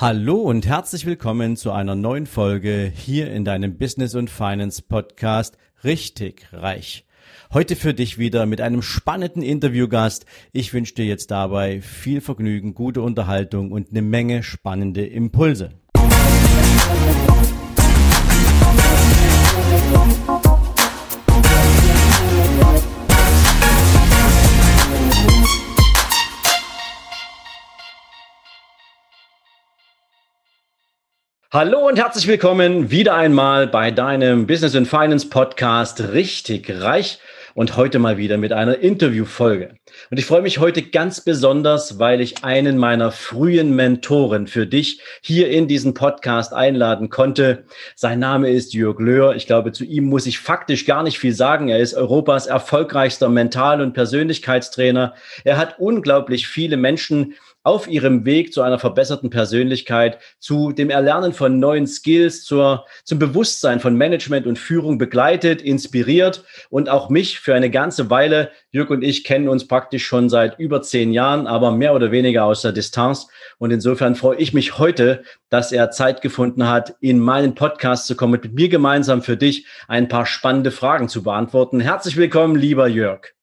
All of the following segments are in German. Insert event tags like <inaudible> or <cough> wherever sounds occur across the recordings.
Hallo und herzlich willkommen zu einer neuen Folge hier in deinem Business und Finance Podcast Richtig Reich. Heute für dich wieder mit einem spannenden Interviewgast. Ich wünsche dir jetzt dabei viel Vergnügen, gute Unterhaltung und eine Menge spannende Impulse. Hallo und herzlich willkommen wieder einmal bei deinem Business and Finance Podcast Richtig Reich und heute mal wieder mit einer Interviewfolge. Und ich freue mich heute ganz besonders, weil ich einen meiner frühen Mentoren für dich hier in diesen Podcast einladen konnte. Sein Name ist Jörg Löhr. Ich glaube, zu ihm muss ich faktisch gar nicht viel sagen. Er ist Europas erfolgreichster Mental- und Persönlichkeitstrainer. Er hat unglaublich viele Menschen auf ihrem Weg zu einer verbesserten Persönlichkeit, zu dem Erlernen von neuen Skills, zur, zum Bewusstsein von Management und Führung begleitet, inspiriert und auch mich für eine ganze Weile. Jörg und ich kennen uns praktisch schon seit über zehn Jahren, aber mehr oder weniger aus der Distanz. Und insofern freue ich mich heute, dass er Zeit gefunden hat, in meinen Podcast zu kommen, mit mir gemeinsam für dich ein paar spannende Fragen zu beantworten. Herzlich willkommen, lieber Jörg.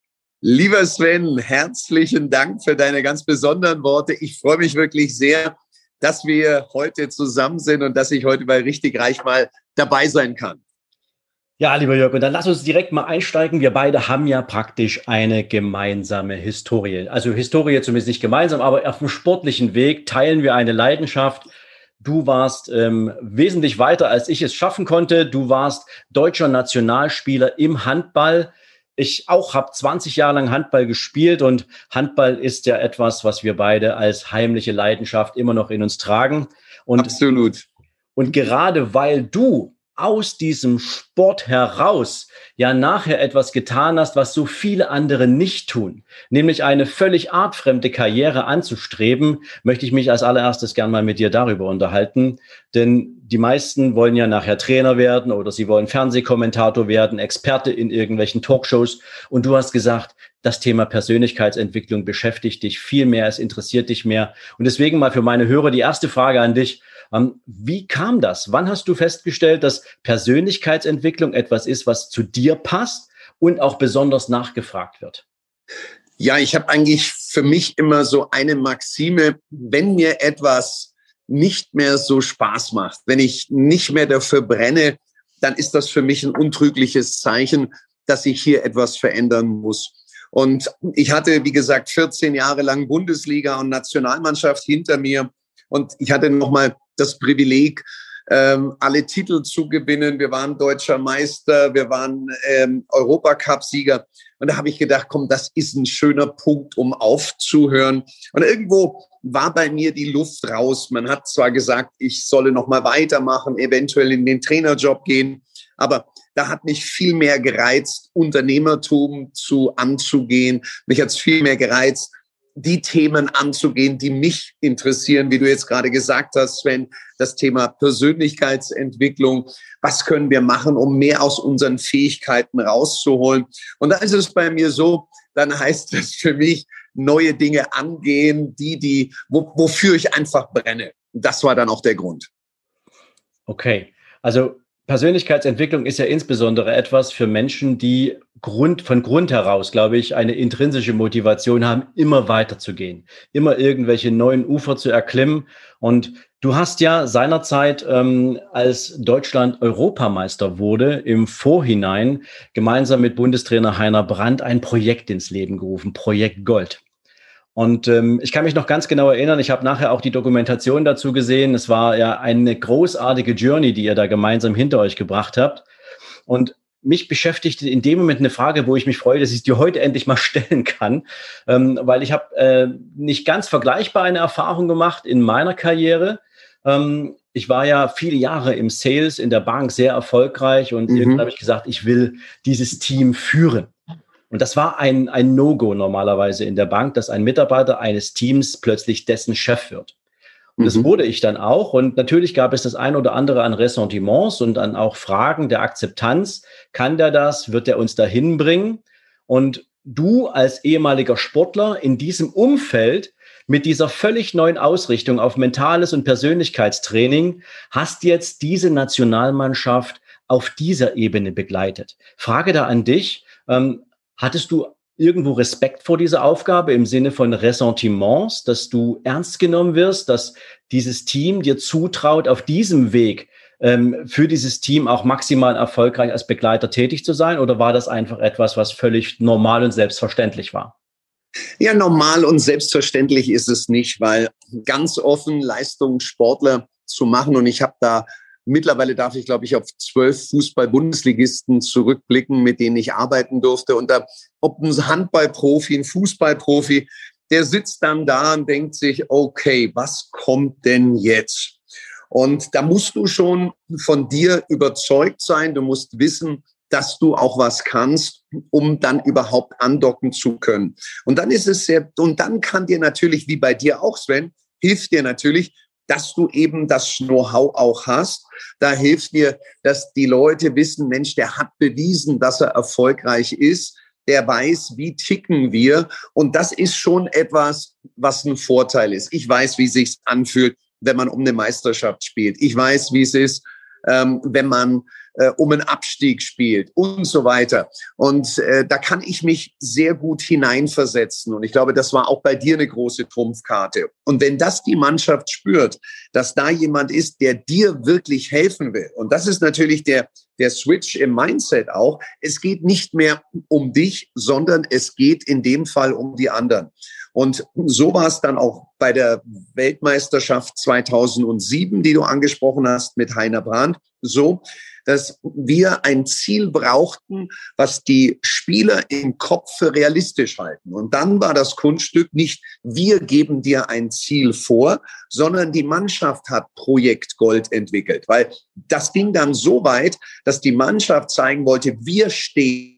Lieber Sven, herzlichen Dank für deine ganz besonderen Worte. Ich freue mich wirklich sehr, dass wir heute zusammen sind und dass ich heute bei Richtig Reich mal dabei sein kann. Ja, lieber Jörg, und dann lass uns direkt mal einsteigen. Wir beide haben ja praktisch eine gemeinsame Historie. Also Historie zumindest nicht gemeinsam, aber auf dem sportlichen Weg teilen wir eine Leidenschaft. Du warst ähm, wesentlich weiter, als ich es schaffen konnte. Du warst deutscher Nationalspieler im Handball ich auch habe 20 Jahre lang Handball gespielt und Handball ist ja etwas, was wir beide als heimliche Leidenschaft immer noch in uns tragen. Und, Absolut. Und gerade weil du aus diesem Sport heraus ja nachher etwas getan hast, was so viele andere nicht tun, nämlich eine völlig artfremde Karriere anzustreben, möchte ich mich als allererstes gern mal mit dir darüber unterhalten. Denn die meisten wollen ja nachher Trainer werden oder sie wollen Fernsehkommentator werden, Experte in irgendwelchen Talkshows. Und du hast gesagt, das Thema Persönlichkeitsentwicklung beschäftigt dich viel mehr, es interessiert dich mehr. Und deswegen mal für meine Hörer die erste Frage an dich. Ähm, wie kam das? Wann hast du festgestellt, dass Persönlichkeitsentwicklung etwas ist, was zu dir passt und auch besonders nachgefragt wird? Ja, ich habe eigentlich für mich immer so eine Maxime, wenn mir etwas nicht mehr so Spaß macht, wenn ich nicht mehr dafür brenne, dann ist das für mich ein untrügliches Zeichen, dass ich hier etwas verändern muss. Und ich hatte, wie gesagt, 14 Jahre lang Bundesliga und Nationalmannschaft hinter mir. Und ich hatte nochmal das Privileg, ähm, alle Titel zu gewinnen. Wir waren deutscher Meister, wir waren ähm, Europacup-Sieger. Und da habe ich gedacht, komm, das ist ein schöner Punkt, um aufzuhören. Und irgendwo war bei mir die Luft raus. Man hat zwar gesagt, ich solle noch mal weitermachen, eventuell in den Trainerjob gehen, aber da hat mich viel mehr gereizt, Unternehmertum zu anzugehen. Mich hat es viel mehr gereizt, die Themen anzugehen, die mich interessieren, wie du jetzt gerade gesagt hast, Sven, das Thema Persönlichkeitsentwicklung. Was können wir machen, um mehr aus unseren Fähigkeiten rauszuholen? Und da ist es bei mir so, dann heißt es für mich, neue Dinge angehen, die, die, wo, wofür ich einfach brenne. Das war dann auch der Grund. Okay. Also Persönlichkeitsentwicklung ist ja insbesondere etwas für Menschen, die Grund, von Grund heraus, glaube ich, eine intrinsische Motivation haben, immer weiterzugehen, immer irgendwelche neuen Ufer zu erklimmen. Und du hast ja seinerzeit, ähm, als Deutschland Europameister wurde, im Vorhinein gemeinsam mit Bundestrainer Heiner Brandt ein Projekt ins Leben gerufen, Projekt Gold. Und ähm, ich kann mich noch ganz genau erinnern, ich habe nachher auch die Dokumentation dazu gesehen. Es war ja eine großartige Journey, die ihr da gemeinsam hinter euch gebracht habt. Und mich beschäftigte in dem Moment eine Frage, wo ich mich freue, dass ich dir heute endlich mal <laughs> stellen kann, ähm, weil ich habe äh, nicht ganz vergleichbar eine Erfahrung gemacht in meiner Karriere. Ähm, ich war ja viele Jahre im Sales in der Bank sehr erfolgreich und mhm. irgendwann habe ich gesagt, ich will dieses Team führen. Und das war ein, ein No-Go normalerweise in der Bank, dass ein Mitarbeiter eines Teams plötzlich dessen Chef wird. Und das mhm. wurde ich dann auch. Und natürlich gab es das ein oder andere an Ressentiments und an auch Fragen der Akzeptanz. Kann der das? Wird er uns dahin bringen? Und du als ehemaliger Sportler in diesem Umfeld mit dieser völlig neuen Ausrichtung auf mentales und Persönlichkeitstraining hast jetzt diese Nationalmannschaft auf dieser Ebene begleitet. Frage da an dich, ähm, hattest du irgendwo Respekt vor dieser Aufgabe im Sinne von Ressentiments, dass du ernst genommen wirst, dass dieses Team dir zutraut, auf diesem Weg ähm, für dieses Team auch maximal erfolgreich als Begleiter tätig zu sein? Oder war das einfach etwas, was völlig normal und selbstverständlich war? Ja, normal und selbstverständlich ist es nicht, weil ganz offen Leistungssportler zu machen und ich habe da Mittlerweile darf ich, glaube ich, auf zwölf Fußball-Bundesligisten zurückblicken, mit denen ich arbeiten durfte. Und da, ob ein Handballprofi, ein Fußballprofi, der sitzt dann da und denkt sich, okay, was kommt denn jetzt? Und da musst du schon von dir überzeugt sein. Du musst wissen, dass du auch was kannst, um dann überhaupt andocken zu können. Und dann ist es sehr, und dann kann dir natürlich, wie bei dir auch, Sven, hilft dir natürlich, dass du eben das Know-how auch hast. Da hilft dir, dass die Leute wissen, Mensch, der hat bewiesen, dass er erfolgreich ist. Der weiß, wie ticken wir. Und das ist schon etwas, was ein Vorteil ist. Ich weiß, wie sich's anfühlt, wenn man um eine Meisterschaft spielt. Ich weiß, wie es ist, ähm, wenn man äh, um einen Abstieg spielt und so weiter. Und äh, da kann ich mich sehr gut hineinversetzen. Und ich glaube, das war auch bei dir eine große Trumpfkarte. Und wenn das die Mannschaft spürt, dass da jemand ist, der dir wirklich helfen will, und das ist natürlich der, der Switch im Mindset auch, es geht nicht mehr um dich, sondern es geht in dem Fall um die anderen. Und so war es dann auch bei der Weltmeisterschaft 2007, die du angesprochen hast mit Heiner Brandt, so, dass wir ein Ziel brauchten, was die Spieler im Kopf für realistisch halten. Und dann war das Kunststück nicht, wir geben dir ein Ziel vor, sondern die Mannschaft hat Projekt Gold entwickelt, weil das ging dann so weit, dass die Mannschaft zeigen wollte, wir stehen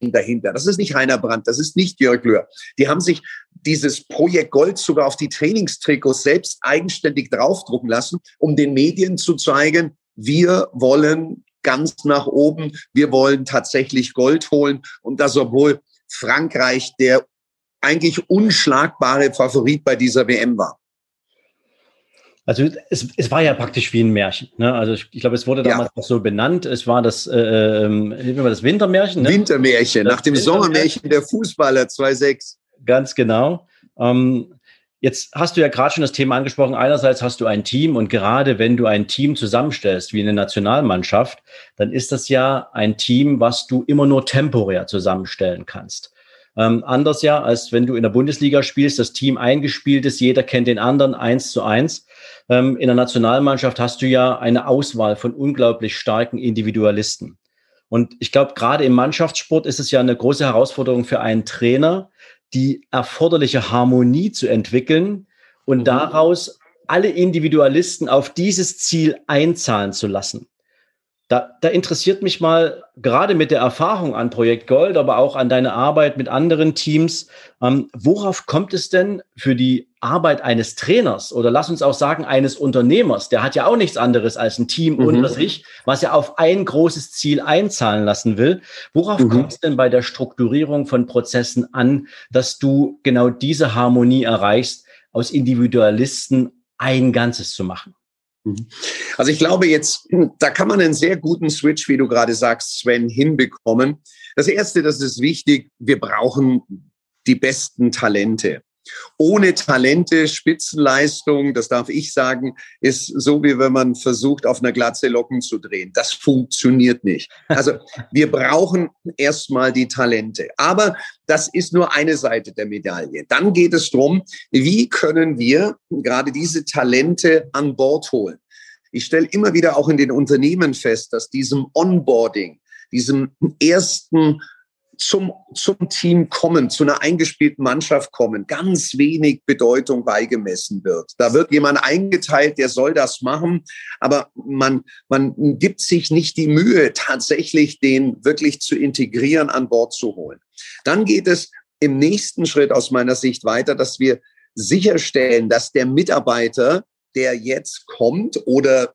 dahinter. Das ist nicht Heiner Brandt, das ist nicht Jörg Löhr. Die haben sich dieses Projekt Gold sogar auf die Trainingstrikots selbst eigenständig draufdrucken lassen, um den Medien zu zeigen, wir wollen ganz nach oben, wir wollen tatsächlich Gold holen und das obwohl Frankreich der eigentlich unschlagbare Favorit bei dieser WM war. Also es, es war ja praktisch wie ein Märchen. Ne? Also ich, ich glaube, es wurde damals ja. auch so benannt. Es war das, äh, ähm, das Wintermärchen. Ne? Wintermärchen, das nach dem Sommermärchen der Fußballer 2.6. Ganz genau. Ähm, Jetzt hast du ja gerade schon das Thema angesprochen. Einerseits hast du ein Team und gerade wenn du ein Team zusammenstellst, wie eine Nationalmannschaft, dann ist das ja ein Team, was du immer nur temporär zusammenstellen kannst. Ähm, anders ja, als wenn du in der Bundesliga spielst, das Team eingespielt ist, jeder kennt den anderen eins zu eins. Ähm, in der Nationalmannschaft hast du ja eine Auswahl von unglaublich starken Individualisten. Und ich glaube, gerade im Mannschaftssport ist es ja eine große Herausforderung für einen Trainer, die erforderliche Harmonie zu entwickeln und mhm. daraus alle Individualisten auf dieses Ziel einzahlen zu lassen. Da, da interessiert mich mal gerade mit der Erfahrung an Projekt Gold, aber auch an deine Arbeit mit anderen Teams, ähm, worauf kommt es denn für die Arbeit eines Trainers oder lass uns auch sagen eines Unternehmers, der hat ja auch nichts anderes als ein Team mhm. unter sich, was ja auf ein großes Ziel einzahlen lassen will. Worauf mhm. kommt es denn bei der Strukturierung von Prozessen an, dass du genau diese Harmonie erreichst, aus Individualisten ein Ganzes zu machen? Mhm. Also ich glaube jetzt, <clears throat> da kann man einen sehr guten Switch, wie du gerade sagst, Sven, hinbekommen. Das Erste, das ist wichtig, wir brauchen die besten Talente. Ohne Talente, Spitzenleistung, das darf ich sagen, ist so, wie wenn man versucht, auf einer Glatze Locken zu drehen. Das funktioniert nicht. Also wir brauchen erstmal die Talente. Aber das ist nur eine Seite der Medaille. Dann geht es darum, wie können wir gerade diese Talente an Bord holen. Ich stelle immer wieder auch in den Unternehmen fest, dass diesem Onboarding, diesem ersten zum, zum Team kommen, zu einer eingespielten Mannschaft kommen, ganz wenig Bedeutung beigemessen wird. Da wird jemand eingeteilt, der soll das machen, aber man, man gibt sich nicht die Mühe, tatsächlich den wirklich zu integrieren, an Bord zu holen. Dann geht es im nächsten Schritt aus meiner Sicht weiter, dass wir sicherstellen, dass der Mitarbeiter, der jetzt kommt oder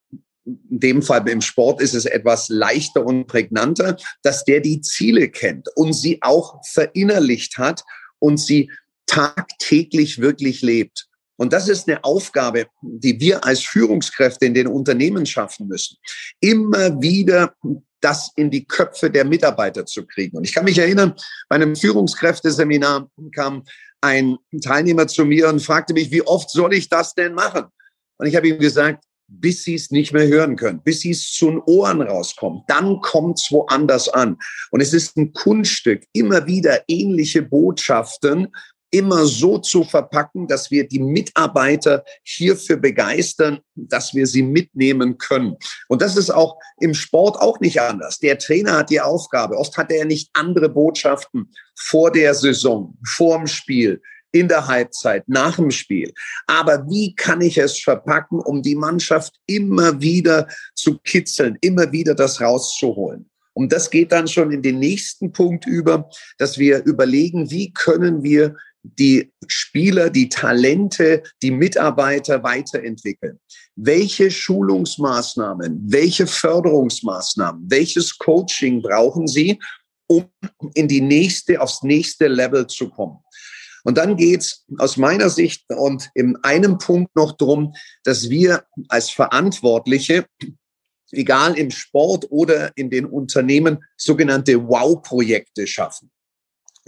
in dem Fall im Sport ist es etwas leichter und prägnanter, dass der die Ziele kennt und sie auch verinnerlicht hat und sie tagtäglich wirklich lebt. Und das ist eine Aufgabe, die wir als Führungskräfte in den Unternehmen schaffen müssen. Immer wieder das in die Köpfe der Mitarbeiter zu kriegen. Und ich kann mich erinnern, bei einem Führungskräfteseminar kam ein Teilnehmer zu mir und fragte mich, wie oft soll ich das denn machen? Und ich habe ihm gesagt, bis sie es nicht mehr hören können, bis sie es zu den Ohren rauskommt. Dann kommt es woanders an. Und es ist ein Kunststück, immer wieder ähnliche Botschaften immer so zu verpacken, dass wir die Mitarbeiter hierfür begeistern, dass wir sie mitnehmen können. Und das ist auch im Sport auch nicht anders. Der Trainer hat die Aufgabe. Oft hat er nicht andere Botschaften vor der Saison, vorm Spiel, in der Halbzeit, nach dem Spiel. Aber wie kann ich es verpacken, um die Mannschaft immer wieder zu kitzeln, immer wieder das rauszuholen? Und das geht dann schon in den nächsten Punkt über, dass wir überlegen, wie können wir die Spieler, die Talente, die Mitarbeiter weiterentwickeln. Welche Schulungsmaßnahmen, welche Förderungsmaßnahmen, welches Coaching brauchen sie, um in die nächste, aufs nächste Level zu kommen? Und dann geht's aus meiner Sicht und in einem Punkt noch drum, dass wir als Verantwortliche, egal im Sport oder in den Unternehmen, sogenannte Wow-Projekte schaffen.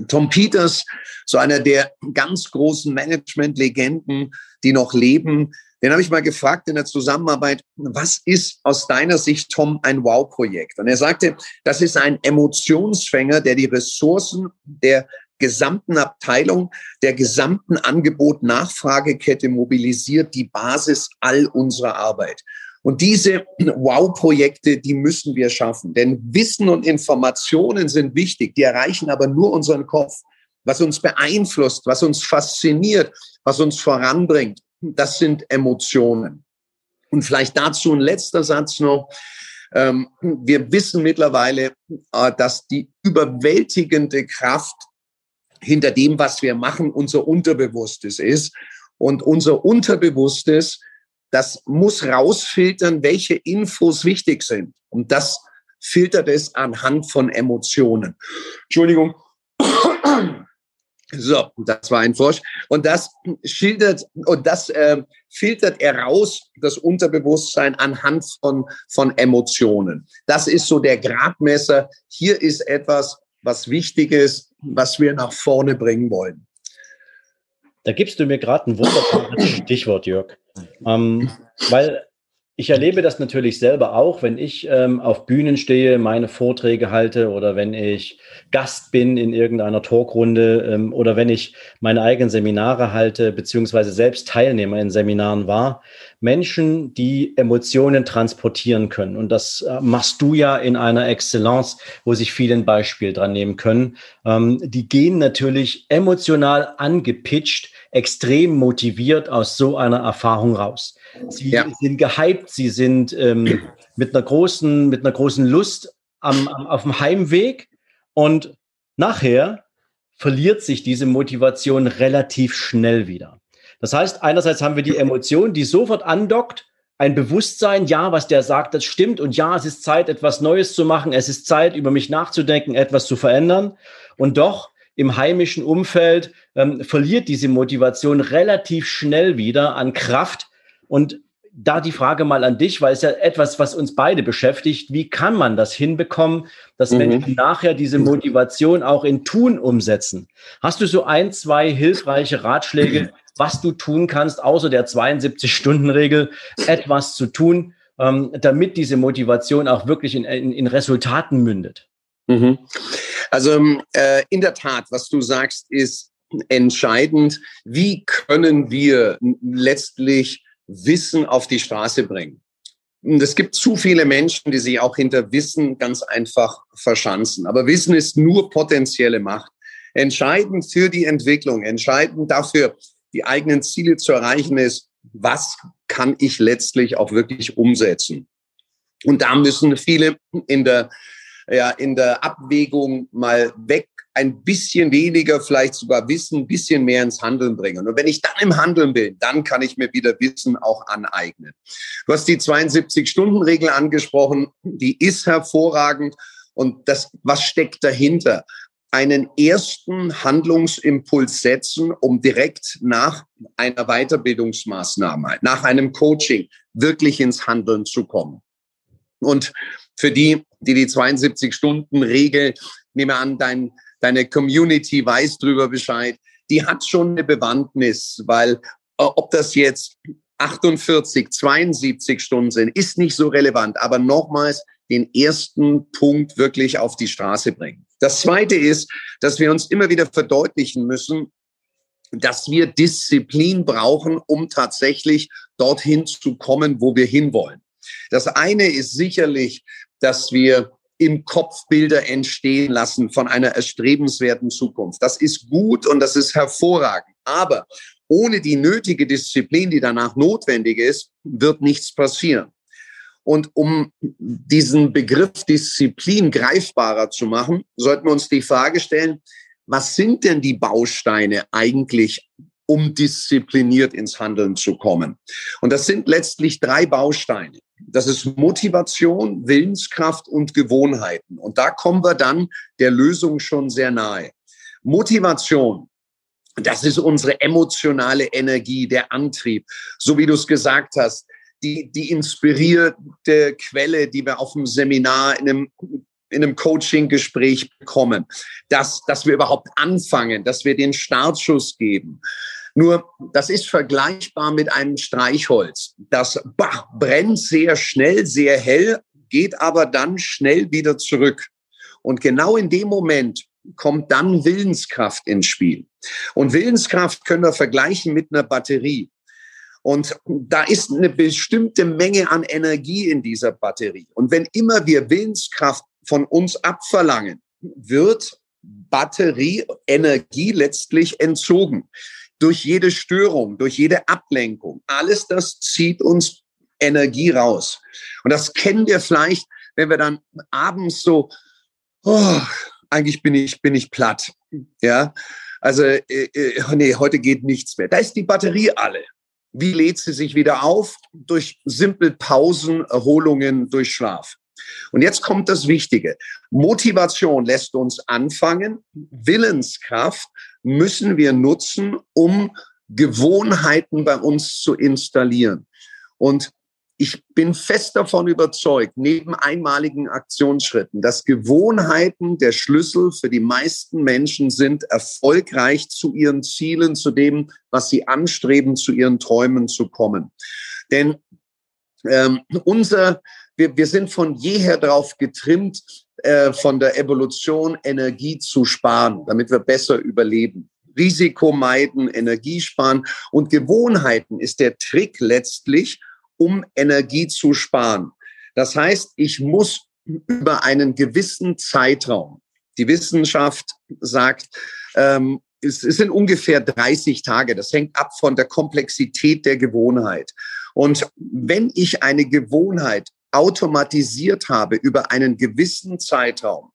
Tom Peters, so einer der ganz großen Management-Legenden, die noch leben, den habe ich mal gefragt in der Zusammenarbeit, was ist aus deiner Sicht, Tom, ein Wow-Projekt? Und er sagte, das ist ein Emotionsfänger, der die Ressourcen der gesamten Abteilung, der gesamten Angebot-Nachfragekette mobilisiert die Basis all unserer Arbeit. Und diese Wow-Projekte, die müssen wir schaffen. Denn Wissen und Informationen sind wichtig, die erreichen aber nur unseren Kopf. Was uns beeinflusst, was uns fasziniert, was uns voranbringt, das sind Emotionen. Und vielleicht dazu ein letzter Satz noch. Ähm, wir wissen mittlerweile, äh, dass die überwältigende Kraft hinter dem, was wir machen, unser Unterbewusstes ist. Und unser Unterbewusstes, das muss rausfiltern, welche Infos wichtig sind. Und das filtert es anhand von Emotionen. Entschuldigung. <clears throat> So, das war ein Forsch. Und das schildert und das äh, filtert er raus, das Unterbewusstsein anhand von, von Emotionen. Das ist so der Gradmesser. Hier ist etwas, was wichtig ist, was wir nach vorne bringen wollen. Da gibst du mir gerade ein wunderbares Stichwort, Jörg. Ähm, weil ich erlebe das natürlich selber auch, wenn ich ähm, auf Bühnen stehe, meine Vorträge halte oder wenn ich Gast bin in irgendeiner Talkrunde ähm, oder wenn ich meine eigenen Seminare halte, beziehungsweise selbst Teilnehmer in Seminaren war. Menschen, die Emotionen transportieren können. Und das äh, machst du ja in einer Exzellenz, wo sich viele ein Beispiel dran nehmen können. Ähm, die gehen natürlich emotional angepitcht, extrem motiviert aus so einer Erfahrung raus. Sie ja. sind gehypt, sie sind ähm, mit einer großen, mit einer großen Lust am, am, auf dem Heimweg und nachher verliert sich diese Motivation relativ schnell wieder. Das heißt, einerseits haben wir die Emotion, die sofort andockt, ein Bewusstsein, ja, was der sagt, das stimmt und ja, es ist Zeit, etwas Neues zu machen, es ist Zeit, über mich nachzudenken, etwas zu verändern. Und doch im heimischen Umfeld ähm, verliert diese Motivation relativ schnell wieder an Kraft. Und da die Frage mal an dich, weil es ja etwas, was uns beide beschäftigt. Wie kann man das hinbekommen, dass mhm. Menschen nachher diese Motivation auch in Tun umsetzen? Hast du so ein, zwei hilfreiche Ratschläge, was du tun kannst, außer der 72-Stunden-Regel, etwas zu tun, ähm, damit diese Motivation auch wirklich in, in, in Resultaten mündet? Mhm. Also ähm, äh, in der Tat, was du sagst, ist entscheidend. Wie können wir letztlich Wissen auf die Straße bringen? Und es gibt zu viele Menschen, die sich auch hinter Wissen ganz einfach verschanzen. Aber Wissen ist nur potenzielle Macht. Entscheidend für die Entwicklung, entscheidend dafür, die eigenen Ziele zu erreichen, ist, was kann ich letztlich auch wirklich umsetzen? Und da müssen viele in der, ja, in der Abwägung mal weg, ein bisschen weniger vielleicht sogar Wissen, ein bisschen mehr ins Handeln bringen. Und wenn ich dann im Handeln bin, dann kann ich mir wieder Wissen auch aneignen. Du hast die 72-Stunden-Regel angesprochen, die ist hervorragend. Und das, was steckt dahinter? einen ersten Handlungsimpuls setzen, um direkt nach einer Weiterbildungsmaßnahme, nach einem Coaching wirklich ins Handeln zu kommen. Und für die, die die 72-Stunden-Regel, nehme an, dein, deine Community weiß drüber Bescheid, die hat schon eine Bewandtnis, weil äh, ob das jetzt 48, 72 Stunden sind, ist nicht so relevant. Aber nochmals den ersten Punkt wirklich auf die Straße bringen. Das zweite ist, dass wir uns immer wieder verdeutlichen müssen, dass wir Disziplin brauchen, um tatsächlich dorthin zu kommen, wo wir hinwollen. Das eine ist sicherlich, dass wir im Kopf Bilder entstehen lassen von einer erstrebenswerten Zukunft. Das ist gut und das ist hervorragend. Aber ohne die nötige Disziplin, die danach notwendig ist, wird nichts passieren. Und um diesen Begriff Disziplin greifbarer zu machen, sollten wir uns die Frage stellen, was sind denn die Bausteine eigentlich, um diszipliniert ins Handeln zu kommen? Und das sind letztlich drei Bausteine. Das ist Motivation, Willenskraft und Gewohnheiten. Und da kommen wir dann der Lösung schon sehr nahe. Motivation das ist unsere emotionale Energie, der Antrieb. So wie du es gesagt hast, die, die inspirierte Quelle, die wir auf dem Seminar in einem, in einem Coaching-Gespräch bekommen, dass, dass wir überhaupt anfangen, dass wir den Startschuss geben. Nur, das ist vergleichbar mit einem Streichholz. Das bah, brennt sehr schnell, sehr hell, geht aber dann schnell wieder zurück. Und genau in dem Moment, kommt dann Willenskraft ins Spiel. Und Willenskraft können wir vergleichen mit einer Batterie. Und da ist eine bestimmte Menge an Energie in dieser Batterie. Und wenn immer wir Willenskraft von uns abverlangen, wird Batterie Energie letztlich entzogen. Durch jede Störung, durch jede Ablenkung. Alles das zieht uns Energie raus. Und das kennen wir vielleicht, wenn wir dann abends so, oh, eigentlich bin ich, bin ich platt. Ja, also, äh, äh, nee, heute geht nichts mehr. Da ist die Batterie alle. Wie lädt sie sich wieder auf? Durch simple Pausen, Erholungen, durch Schlaf. Und jetzt kommt das Wichtige. Motivation lässt uns anfangen. Willenskraft müssen wir nutzen, um Gewohnheiten bei uns zu installieren. Und ich bin fest davon überzeugt, neben einmaligen Aktionsschritten, dass Gewohnheiten der Schlüssel für die meisten Menschen sind, erfolgreich zu ihren Zielen, zu dem, was sie anstreben, zu ihren Träumen zu kommen. Denn ähm, unser, wir, wir sind von jeher darauf getrimmt, äh, von der Evolution Energie zu sparen, damit wir besser überleben. Risiko meiden, Energie sparen und Gewohnheiten ist der Trick letztlich, um Energie zu sparen. Das heißt, ich muss über einen gewissen Zeitraum, die Wissenschaft sagt, ähm, es, es sind ungefähr 30 Tage. Das hängt ab von der Komplexität der Gewohnheit. Und wenn ich eine Gewohnheit automatisiert habe über einen gewissen Zeitraum,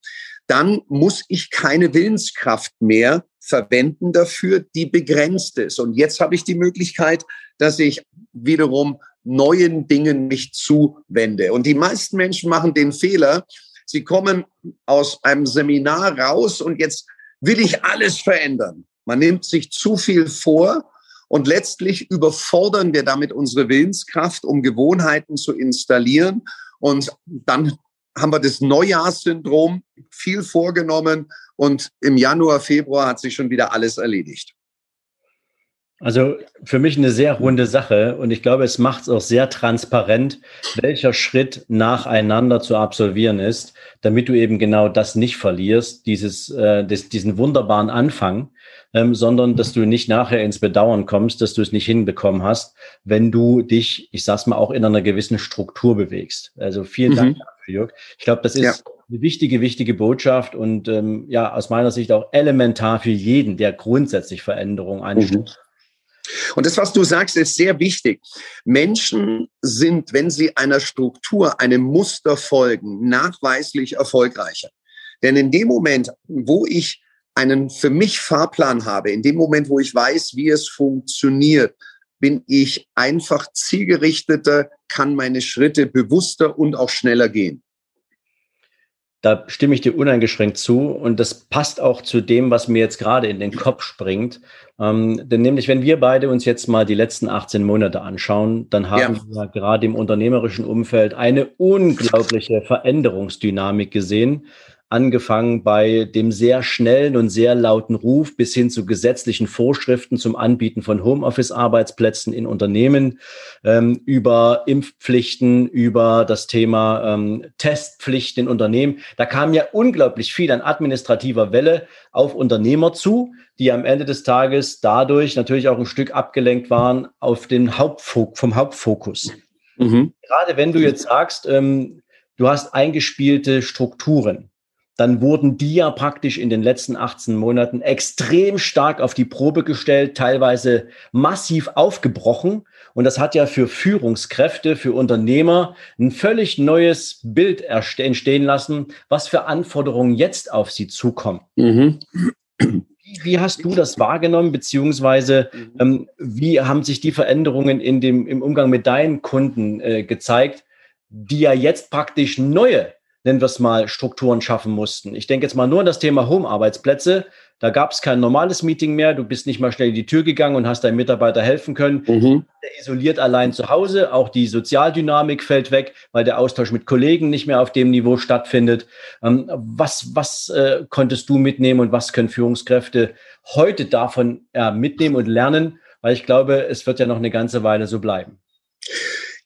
dann muss ich keine Willenskraft mehr verwenden dafür, die begrenzt ist. Und jetzt habe ich die Möglichkeit, dass ich wiederum neuen Dingen mich zuwende. Und die meisten Menschen machen den Fehler, sie kommen aus einem Seminar raus und jetzt will ich alles verändern. Man nimmt sich zu viel vor und letztlich überfordern wir damit unsere Willenskraft, um Gewohnheiten zu installieren. Und dann haben wir das Neujahrssyndrom, viel vorgenommen und im Januar, Februar hat sich schon wieder alles erledigt. Also für mich eine sehr runde Sache und ich glaube, es macht es auch sehr transparent, welcher Schritt nacheinander zu absolvieren ist, damit du eben genau das nicht verlierst, dieses, äh, des, diesen wunderbaren Anfang, ähm, sondern dass du nicht nachher ins Bedauern kommst, dass du es nicht hinbekommen hast, wenn du dich, ich sag's mal, auch in einer gewissen Struktur bewegst. Also vielen mhm. Dank dafür, Jörg. Ich glaube, das ist ja. eine wichtige, wichtige Botschaft und ähm, ja, aus meiner Sicht auch elementar für jeden, der grundsätzlich Veränderung einstellt. Mhm und das, was du sagst, ist sehr wichtig. Menschen sind, wenn sie einer Struktur, einem Muster folgen, nachweislich erfolgreicher. Denn in dem Moment, wo ich einen für mich Fahrplan habe, in dem Moment, wo ich weiß, wie es funktioniert, bin ich einfach zielgerichteter, kann meine Schritte bewusster und auch schneller gehen. Da stimme ich dir uneingeschränkt zu und das passt auch zu dem, was mir jetzt gerade in den Kopf springt. Ähm, denn nämlich, wenn wir beide uns jetzt mal die letzten 18 Monate anschauen, dann haben ja. wir gerade im unternehmerischen Umfeld eine unglaubliche Veränderungsdynamik gesehen angefangen bei dem sehr schnellen und sehr lauten Ruf bis hin zu gesetzlichen Vorschriften zum Anbieten von Homeoffice-Arbeitsplätzen in Unternehmen, ähm, über Impfpflichten, über das Thema ähm, Testpflichten in Unternehmen. Da kam ja unglaublich viel an administrativer Welle auf Unternehmer zu, die am Ende des Tages dadurch natürlich auch ein Stück abgelenkt waren auf den Hauptfok vom Hauptfokus. Mhm. Gerade wenn du jetzt sagst, ähm, du hast eingespielte Strukturen, dann wurden die ja praktisch in den letzten 18 Monaten extrem stark auf die Probe gestellt, teilweise massiv aufgebrochen. Und das hat ja für Führungskräfte, für Unternehmer ein völlig neues Bild entstehen lassen, was für Anforderungen jetzt auf sie zukommen. Mhm. Wie hast du das wahrgenommen, beziehungsweise ähm, wie haben sich die Veränderungen in dem, im Umgang mit deinen Kunden äh, gezeigt, die ja jetzt praktisch neue nennen wir es mal, Strukturen schaffen mussten. Ich denke jetzt mal nur an das Thema Home-Arbeitsplätze. Da gab es kein normales Meeting mehr. Du bist nicht mal schnell in die Tür gegangen und hast deinem Mitarbeiter helfen können. Mhm. Isoliert allein zu Hause. Auch die Sozialdynamik fällt weg, weil der Austausch mit Kollegen nicht mehr auf dem Niveau stattfindet. Ähm, was was äh, konntest du mitnehmen und was können Führungskräfte heute davon äh, mitnehmen und lernen? Weil ich glaube, es wird ja noch eine ganze Weile so bleiben.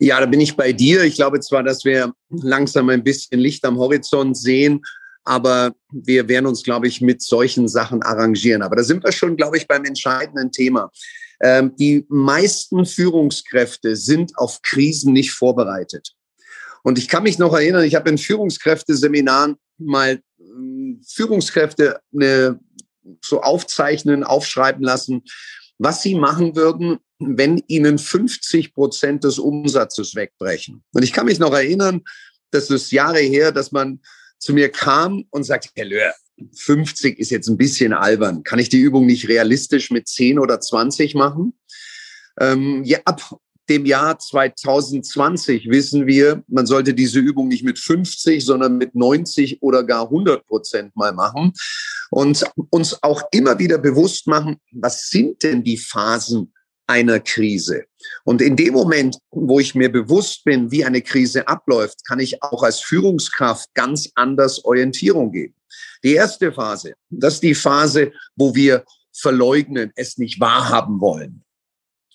Ja, da bin ich bei dir. Ich glaube zwar, dass wir langsam ein bisschen Licht am Horizont sehen, aber wir werden uns, glaube ich, mit solchen Sachen arrangieren. Aber da sind wir schon, glaube ich, beim entscheidenden Thema. Ähm, die meisten Führungskräfte sind auf Krisen nicht vorbereitet. Und ich kann mich noch erinnern, ich habe in Führungskräfteseminaren mal äh, Führungskräfte eine, so aufzeichnen, aufschreiben lassen, was sie machen würden, wenn ihnen 50 Prozent des Umsatzes wegbrechen. Und ich kann mich noch erinnern, das ist Jahre her, dass man zu mir kam und sagte, Herr Löhr, 50 ist jetzt ein bisschen albern. Kann ich die Übung nicht realistisch mit 10 oder 20 machen? Ähm, ja, ab dem Jahr 2020 wissen wir, man sollte diese Übung nicht mit 50, sondern mit 90 oder gar 100 Prozent mal machen und uns auch immer wieder bewusst machen, was sind denn die Phasen einer Krise. Und in dem Moment, wo ich mir bewusst bin, wie eine Krise abläuft, kann ich auch als Führungskraft ganz anders Orientierung geben. Die erste Phase, das ist die Phase, wo wir verleugnen, es nicht wahrhaben wollen.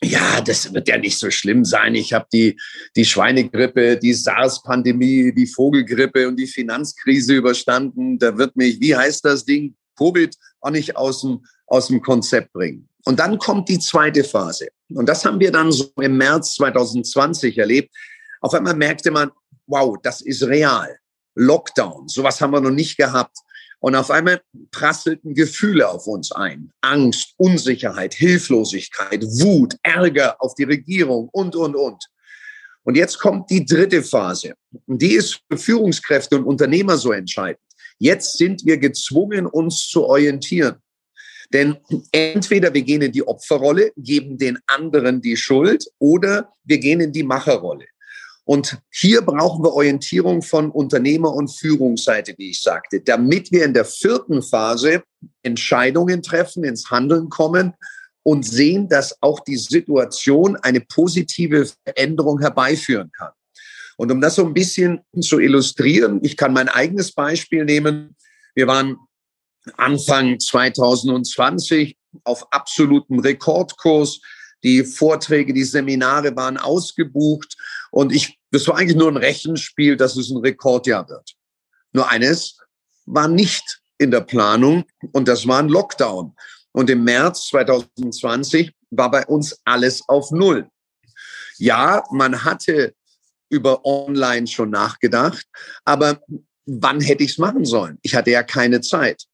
Ja, das wird ja nicht so schlimm sein. Ich habe die, die Schweinegrippe, die SARS-Pandemie, die Vogelgrippe und die Finanzkrise überstanden. Da wird mich, wie heißt das Ding, Covid auch nicht aus dem, aus dem Konzept bringen. Und dann kommt die zweite Phase. Und das haben wir dann so im März 2020 erlebt. Auf einmal merkte man, wow, das ist real. Lockdown, sowas haben wir noch nicht gehabt. Und auf einmal prasselten Gefühle auf uns ein. Angst, Unsicherheit, Hilflosigkeit, Wut, Ärger auf die Regierung und, und, und. Und jetzt kommt die dritte Phase. Und die ist für Führungskräfte und Unternehmer so entscheidend. Jetzt sind wir gezwungen, uns zu orientieren. Denn entweder wir gehen in die Opferrolle, geben den anderen die Schuld oder wir gehen in die Macherrolle. Und hier brauchen wir Orientierung von Unternehmer- und Führungsseite, wie ich sagte, damit wir in der vierten Phase Entscheidungen treffen, ins Handeln kommen und sehen, dass auch die Situation eine positive Veränderung herbeiführen kann. Und um das so ein bisschen zu illustrieren, ich kann mein eigenes Beispiel nehmen. Wir waren Anfang 2020 auf absolutem Rekordkurs. Die Vorträge, die Seminare waren ausgebucht und ich, das war eigentlich nur ein Rechenspiel, dass es ein Rekordjahr wird. Nur eines war nicht in der Planung und das war ein Lockdown. Und im März 2020 war bei uns alles auf Null. Ja, man hatte über Online schon nachgedacht, aber wann hätte ich es machen sollen? Ich hatte ja keine Zeit.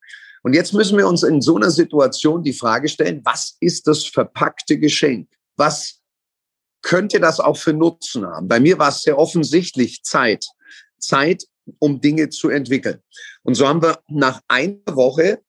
Und jetzt müssen wir uns in so einer Situation die Frage stellen, was ist das verpackte Geschenk? Was könnte das auch für Nutzen haben? Bei mir war es sehr offensichtlich Zeit. Zeit, um Dinge zu entwickeln. Und so haben wir nach einer Woche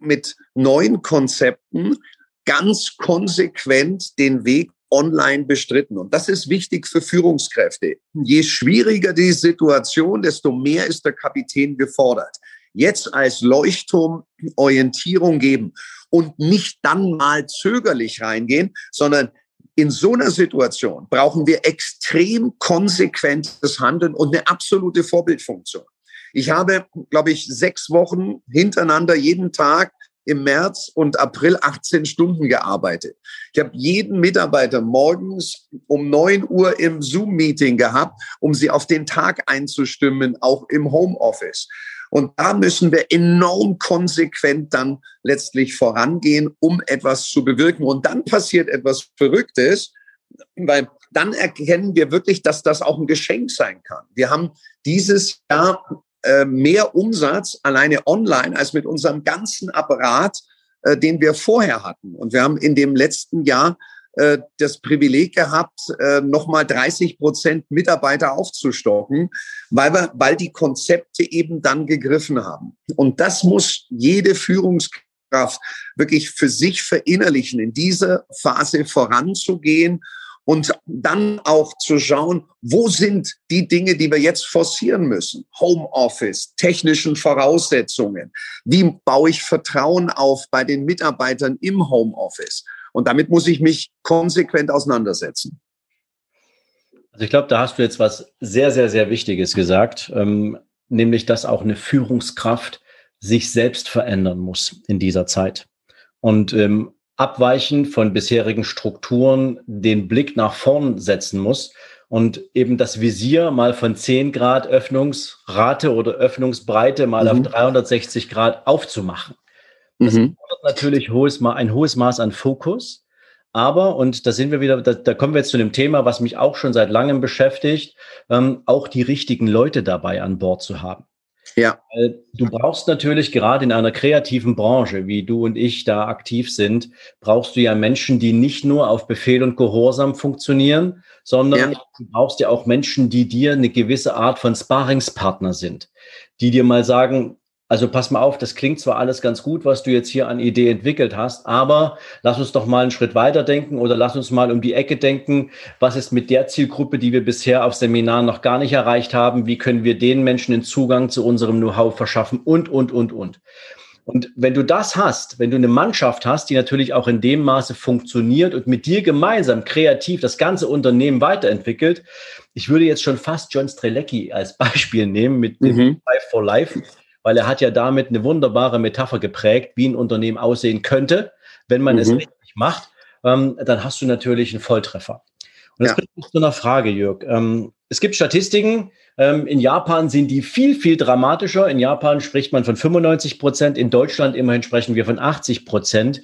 mit neuen Konzepten ganz konsequent den Weg online bestritten. Und das ist wichtig für Führungskräfte. Je schwieriger die Situation, desto mehr ist der Kapitän gefordert. Jetzt als Leuchtturm Orientierung geben und nicht dann mal zögerlich reingehen, sondern in so einer Situation brauchen wir extrem konsequentes Handeln und eine absolute Vorbildfunktion. Ich habe, glaube ich, sechs Wochen hintereinander jeden Tag im März und April 18 Stunden gearbeitet. Ich habe jeden Mitarbeiter morgens um 9 Uhr im Zoom-Meeting gehabt, um sie auf den Tag einzustimmen, auch im Homeoffice. Und da müssen wir enorm konsequent dann letztlich vorangehen, um etwas zu bewirken. Und dann passiert etwas Verrücktes, weil dann erkennen wir wirklich, dass das auch ein Geschenk sein kann. Wir haben dieses Jahr äh, mehr Umsatz alleine online als mit unserem ganzen Apparat, äh, den wir vorher hatten. Und wir haben in dem letzten Jahr äh, das Privileg gehabt, äh, nochmal 30 Prozent Mitarbeiter aufzustocken, weil, wir, weil die Konzepte eben dann gegriffen haben. Und das muss jede Führungskraft wirklich für sich verinnerlichen, in dieser Phase voranzugehen und dann auch zu schauen, wo sind die Dinge, die wir jetzt forcieren müssen? Homeoffice, technischen Voraussetzungen. Wie baue ich Vertrauen auf bei den Mitarbeitern im Homeoffice? Und damit muss ich mich konsequent auseinandersetzen. Also ich glaube, da hast du jetzt was sehr, sehr, sehr Wichtiges gesagt, ähm, nämlich dass auch eine Führungskraft sich selbst verändern muss in dieser Zeit. Und ähm, abweichen von bisherigen Strukturen den Blick nach vorn setzen muss und eben das Visier mal von 10 Grad Öffnungsrate oder Öffnungsbreite mal mhm. auf 360 Grad aufzumachen. Das mhm. natürlich hohes, ein hohes Maß an Fokus. Aber, und da sind wir wieder, da, da kommen wir jetzt zu dem Thema, was mich auch schon seit langem beschäftigt, ähm, auch die richtigen Leute dabei an Bord zu haben. Ja. Du brauchst natürlich gerade in einer kreativen Branche, wie du und ich da aktiv sind, brauchst du ja Menschen, die nicht nur auf Befehl und Gehorsam funktionieren, sondern ja. du brauchst ja auch Menschen, die dir eine gewisse Art von Sparingspartner sind, die dir mal sagen, also pass mal auf, das klingt zwar alles ganz gut, was du jetzt hier an Idee entwickelt hast, aber lass uns doch mal einen Schritt weiter denken oder lass uns mal um die Ecke denken. Was ist mit der Zielgruppe, die wir bisher auf Seminaren noch gar nicht erreicht haben? Wie können wir den Menschen den Zugang zu unserem Know-how verschaffen? Und, und, und, und. Und wenn du das hast, wenn du eine Mannschaft hast, die natürlich auch in dem Maße funktioniert und mit dir gemeinsam kreativ das ganze Unternehmen weiterentwickelt, ich würde jetzt schon fast John Strelecki als Beispiel nehmen mit dem mhm. Life for Life weil er hat ja damit eine wunderbare Metapher geprägt, wie ein Unternehmen aussehen könnte, wenn man mhm. es richtig macht. Ähm, dann hast du natürlich einen Volltreffer. Und das ja. bringt mich zu einer Frage, Jörg. Ähm, es gibt Statistiken, ähm, in Japan sind die viel, viel dramatischer. In Japan spricht man von 95 Prozent, in Deutschland immerhin sprechen wir von 80 Prozent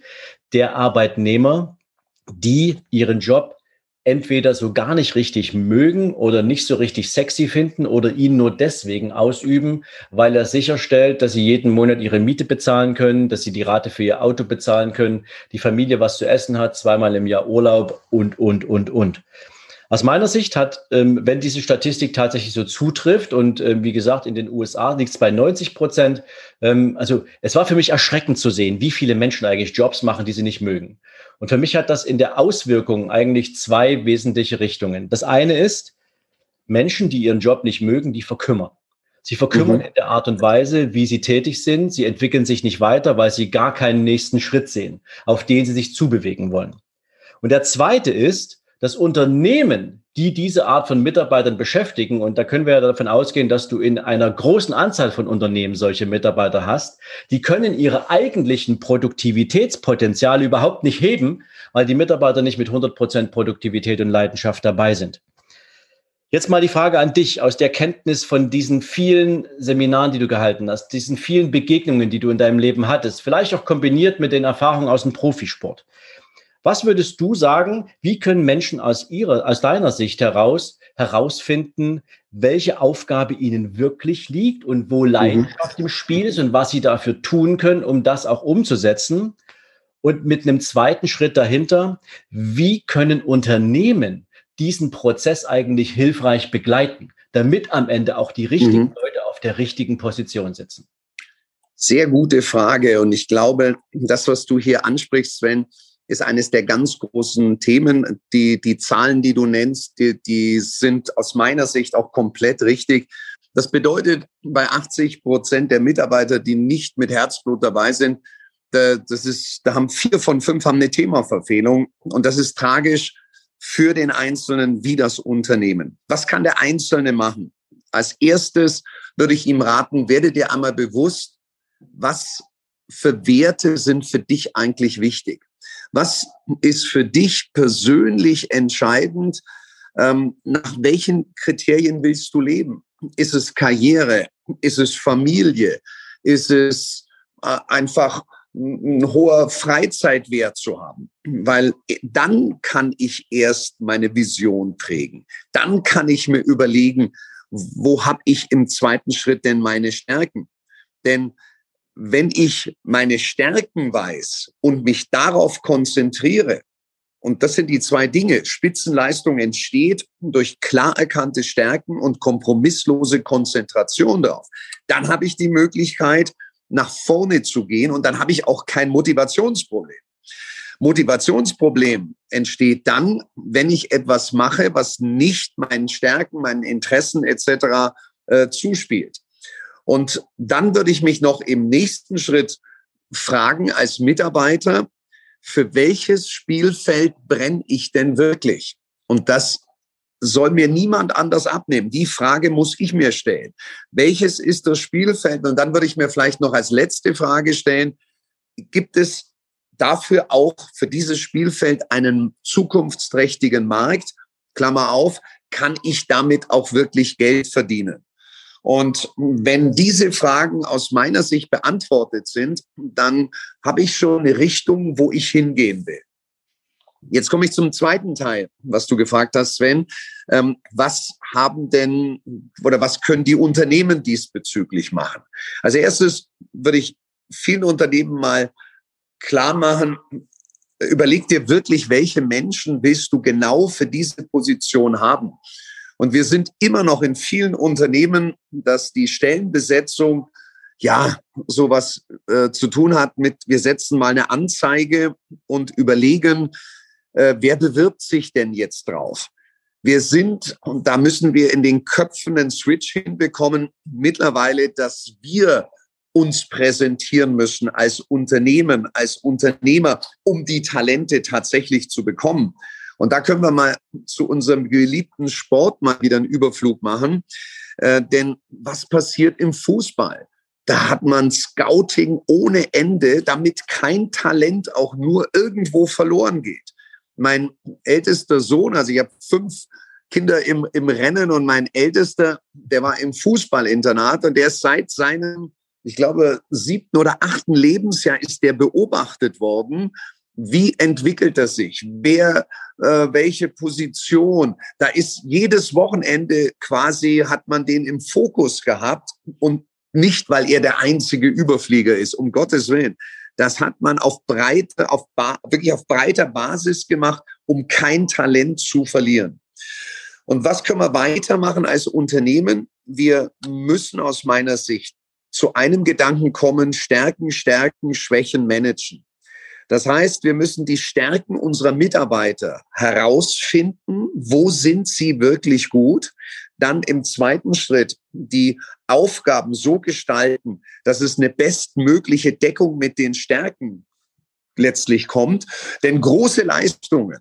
der Arbeitnehmer, die ihren Job entweder so gar nicht richtig mögen oder nicht so richtig sexy finden oder ihn nur deswegen ausüben, weil er sicherstellt, dass sie jeden Monat ihre Miete bezahlen können, dass sie die Rate für ihr Auto bezahlen können, die Familie was zu essen hat, zweimal im Jahr Urlaub und, und, und, und. Aus meiner Sicht hat, ähm, wenn diese Statistik tatsächlich so zutrifft und ähm, wie gesagt, in den USA liegt es bei 90 Prozent, ähm, also es war für mich erschreckend zu sehen, wie viele Menschen eigentlich Jobs machen, die sie nicht mögen. Und für mich hat das in der Auswirkung eigentlich zwei wesentliche Richtungen. Das eine ist, Menschen, die ihren Job nicht mögen, die verkümmern. Sie verkümmern mhm. in der Art und Weise, wie sie tätig sind. Sie entwickeln sich nicht weiter, weil sie gar keinen nächsten Schritt sehen, auf den sie sich zubewegen wollen. Und der zweite ist, dass Unternehmen, die diese Art von Mitarbeitern beschäftigen, und da können wir ja davon ausgehen, dass du in einer großen Anzahl von Unternehmen solche Mitarbeiter hast, die können ihre eigentlichen Produktivitätspotenziale überhaupt nicht heben, weil die Mitarbeiter nicht mit 100 Prozent Produktivität und Leidenschaft dabei sind. Jetzt mal die Frage an dich aus der Kenntnis von diesen vielen Seminaren, die du gehalten hast, diesen vielen Begegnungen, die du in deinem Leben hattest, vielleicht auch kombiniert mit den Erfahrungen aus dem Profisport. Was würdest du sagen, wie können Menschen aus ihrer, aus deiner Sicht heraus herausfinden, welche Aufgabe ihnen wirklich liegt und wo mhm. Leidenschaft mhm. im Spiel ist und was sie dafür tun können, um das auch umzusetzen? Und mit einem zweiten Schritt dahinter, wie können Unternehmen diesen Prozess eigentlich hilfreich begleiten, damit am Ende auch die richtigen mhm. Leute auf der richtigen Position sitzen? Sehr gute Frage. Und ich glaube, das, was du hier ansprichst, Sven, ist eines der ganz großen Themen. Die, die Zahlen, die du nennst, die, die sind aus meiner Sicht auch komplett richtig. Das bedeutet, bei 80 Prozent der Mitarbeiter, die nicht mit Herzblut dabei sind, das ist, da haben vier von fünf haben eine Themaverfehlung. Und das ist tragisch für den Einzelnen wie das Unternehmen. Was kann der Einzelne machen? Als erstes würde ich ihm raten, werde dir einmal bewusst, was für Werte sind für dich eigentlich wichtig? Was ist für dich persönlich entscheidend? Ähm, nach welchen Kriterien willst du leben? Ist es Karriere? Ist es Familie? Ist es äh, einfach ein hoher Freizeitwert zu haben, weil dann kann ich erst meine Vision prägen. Dann kann ich mir überlegen, wo habe ich im zweiten Schritt denn meine Stärken? Denn wenn ich meine Stärken weiß und mich darauf konzentriere, und das sind die zwei Dinge. Spitzenleistung entsteht durch klar erkannte Stärken und kompromisslose Konzentration darauf. Dann habe ich die Möglichkeit, nach vorne zu gehen und dann habe ich auch kein Motivationsproblem. Motivationsproblem entsteht dann, wenn ich etwas mache, was nicht meinen Stärken, meinen Interessen etc. Äh, zuspielt. Und dann würde ich mich noch im nächsten Schritt fragen als Mitarbeiter, für welches Spielfeld brenne ich denn wirklich? Und das soll mir niemand anders abnehmen. Die Frage muss ich mir stellen. Welches ist das Spielfeld? Und dann würde ich mir vielleicht noch als letzte Frage stellen, gibt es dafür auch für dieses Spielfeld einen zukunftsträchtigen Markt? Klammer auf, kann ich damit auch wirklich Geld verdienen? Und wenn diese Fragen aus meiner Sicht beantwortet sind, dann habe ich schon eine Richtung, wo ich hingehen will. Jetzt komme ich zum zweiten Teil, was du gefragt hast, Sven. Ähm, was haben denn oder was können die Unternehmen diesbezüglich machen? Als erstes würde ich vielen Unternehmen mal klar machen, überleg dir wirklich, welche Menschen willst du genau für diese Position haben? Und wir sind immer noch in vielen Unternehmen, dass die Stellenbesetzung ja sowas äh, zu tun hat mit, wir setzen mal eine Anzeige und überlegen, äh, wer bewirbt sich denn jetzt drauf? Wir sind, und da müssen wir in den Köpfen einen Switch hinbekommen, mittlerweile, dass wir uns präsentieren müssen als Unternehmen, als Unternehmer, um die Talente tatsächlich zu bekommen. Und da können wir mal zu unserem geliebten Sport mal wieder einen Überflug machen. Äh, denn was passiert im Fußball? Da hat man Scouting ohne Ende, damit kein Talent auch nur irgendwo verloren geht mein ältester Sohn, also ich habe fünf Kinder im, im Rennen und mein ältester, der war im Fußballinternat und der ist seit seinem, ich glaube, siebten oder achten Lebensjahr ist der beobachtet worden. Wie entwickelt er sich? Wer, äh, welche Position? Da ist jedes Wochenende quasi, hat man den im Fokus gehabt und nicht, weil er der einzige Überflieger ist, um Gottes Willen. Das hat man auf breite, auf wirklich auf breiter Basis gemacht, um kein Talent zu verlieren. Und was können wir weitermachen als Unternehmen? Wir müssen aus meiner Sicht zu einem Gedanken kommen, Stärken, Stärken, Schwächen managen. Das heißt, wir müssen die Stärken unserer Mitarbeiter herausfinden. Wo sind sie wirklich gut? Dann im zweiten Schritt die Aufgaben so gestalten, dass es eine bestmögliche Deckung mit den Stärken letztlich kommt. Denn große Leistungen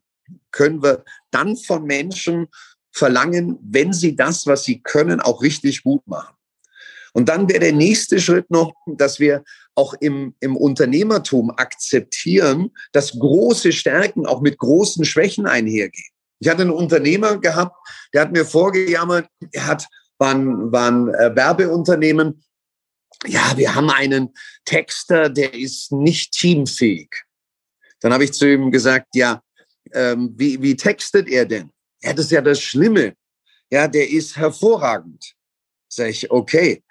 können wir dann von Menschen verlangen, wenn sie das, was sie können, auch richtig gut machen. Und dann wäre der nächste Schritt noch, dass wir auch im, im Unternehmertum akzeptieren, dass große Stärken auch mit großen Schwächen einhergehen. Ich hatte einen Unternehmer gehabt, der hat mir vorgejammert, er hat, war ein, war ein äh, Werbeunternehmen. Ja, wir haben einen Texter, der ist nicht teamfähig. Dann habe ich zu ihm gesagt, ja, ähm, wie, wie textet er denn? Ja, das ist ja das Schlimme. Ja, der ist hervorragend. Sag ich, okay.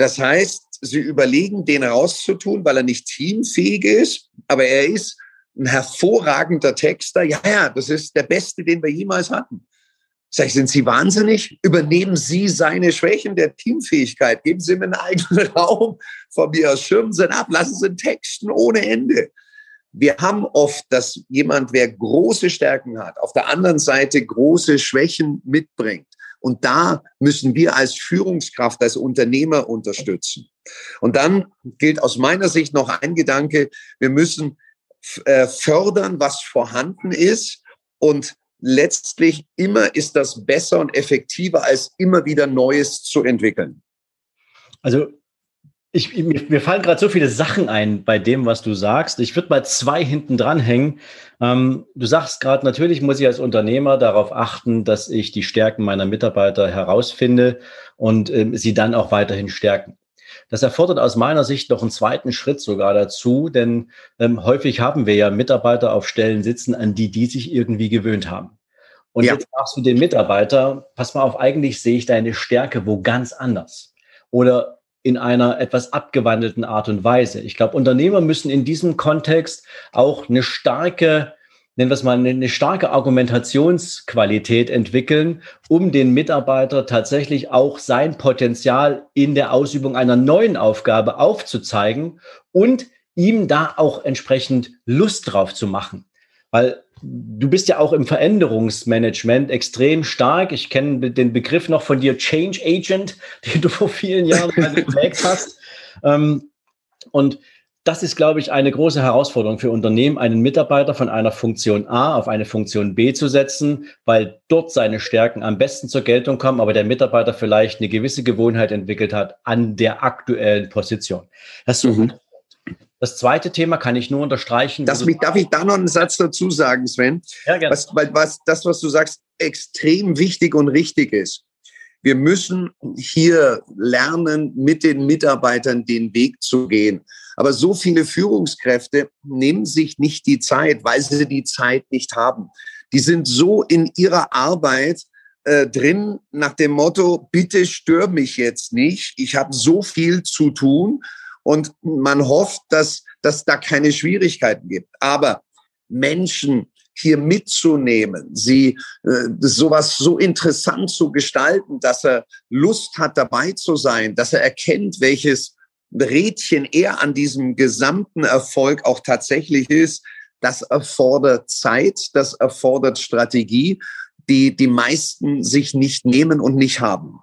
Das heißt, sie überlegen, den rauszutun, weil er nicht teamfähig ist, aber er ist ein hervorragender Texter. Ja, ja, das ist der beste, den wir jemals hatten. Sag ich, sind Sie wahnsinnig? Übernehmen Sie seine Schwächen der Teamfähigkeit. Geben Sie mir einen eigenen <laughs> Raum von mir aus. Schirmen Sie ab. Lassen Sie ihn texten ohne Ende. wir haben oft, dass jemand, wer große Stärken hat, auf der anderen Seite große Schwächen mitbringt. Und da müssen wir als Führungskraft, als Unternehmer unterstützen. Und dann gilt aus meiner Sicht noch ein Gedanke, wir müssen äh, fördern, was vorhanden ist. Und letztlich immer ist das besser und effektiver, als immer wieder Neues zu entwickeln. Also ich, mir fallen gerade so viele Sachen ein bei dem, was du sagst. Ich würde mal zwei hinten dran hängen. Ähm, du sagst gerade, natürlich muss ich als Unternehmer darauf achten, dass ich die Stärken meiner Mitarbeiter herausfinde und ähm, sie dann auch weiterhin stärken. Das erfordert aus meiner Sicht noch einen zweiten Schritt sogar dazu, denn ähm, häufig haben wir ja Mitarbeiter auf Stellen sitzen, an die die sich irgendwie gewöhnt haben. Und ja. jetzt sagst du den Mitarbeiter, pass mal auf, eigentlich sehe ich deine Stärke wo ganz anders. Oder in einer etwas abgewandelten Art und Weise. Ich glaube, Unternehmer müssen in diesem Kontext auch eine starke, nennen wir es mal, eine starke Argumentationsqualität entwickeln, um den Mitarbeiter tatsächlich auch sein Potenzial in der Ausübung einer neuen Aufgabe aufzuzeigen und ihm da auch entsprechend Lust drauf zu machen. Weil du bist ja auch im Veränderungsmanagement extrem stark. Ich kenne den Begriff noch von dir, Change Agent, <laughs> den du vor vielen Jahren geprägt <laughs> hast. Ähm, und das ist, glaube ich, eine große Herausforderung für Unternehmen, einen Mitarbeiter von einer Funktion A auf eine Funktion B zu setzen, weil dort seine Stärken am besten zur Geltung kommen, aber der Mitarbeiter vielleicht eine gewisse Gewohnheit entwickelt hat an der aktuellen Position. Hast du mhm. Das zweite Thema kann ich nur unterstreichen. Das, mich, darf ich da noch einen Satz dazu sagen, Sven? Ja, gerne. Was, weil was, das, was du sagst, extrem wichtig und richtig ist. Wir müssen hier lernen, mit den Mitarbeitern den Weg zu gehen. Aber so viele Führungskräfte nehmen sich nicht die Zeit, weil sie die Zeit nicht haben. Die sind so in ihrer Arbeit äh, drin nach dem Motto, bitte stör mich jetzt nicht. Ich habe so viel zu tun und man hofft, dass, dass da keine Schwierigkeiten gibt. Aber Menschen hier mitzunehmen, sie äh, sowas so interessant zu gestalten, dass er Lust hat, dabei zu sein, dass er erkennt, welches Rädchen er an diesem gesamten Erfolg auch tatsächlich ist, das erfordert Zeit, das erfordert Strategie, die die meisten sich nicht nehmen und nicht haben.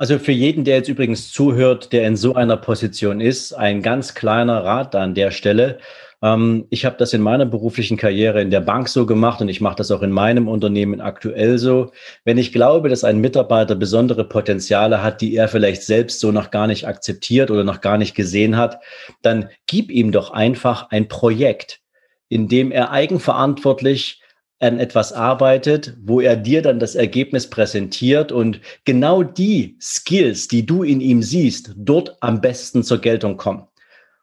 Also für jeden, der jetzt übrigens zuhört, der in so einer Position ist, ein ganz kleiner Rat an der Stelle. Ähm, ich habe das in meiner beruflichen Karriere in der Bank so gemacht und ich mache das auch in meinem Unternehmen aktuell so. Wenn ich glaube, dass ein Mitarbeiter besondere Potenziale hat, die er vielleicht selbst so noch gar nicht akzeptiert oder noch gar nicht gesehen hat, dann gib ihm doch einfach ein Projekt, in dem er eigenverantwortlich an etwas arbeitet, wo er dir dann das Ergebnis präsentiert und genau die Skills, die du in ihm siehst, dort am besten zur Geltung kommen.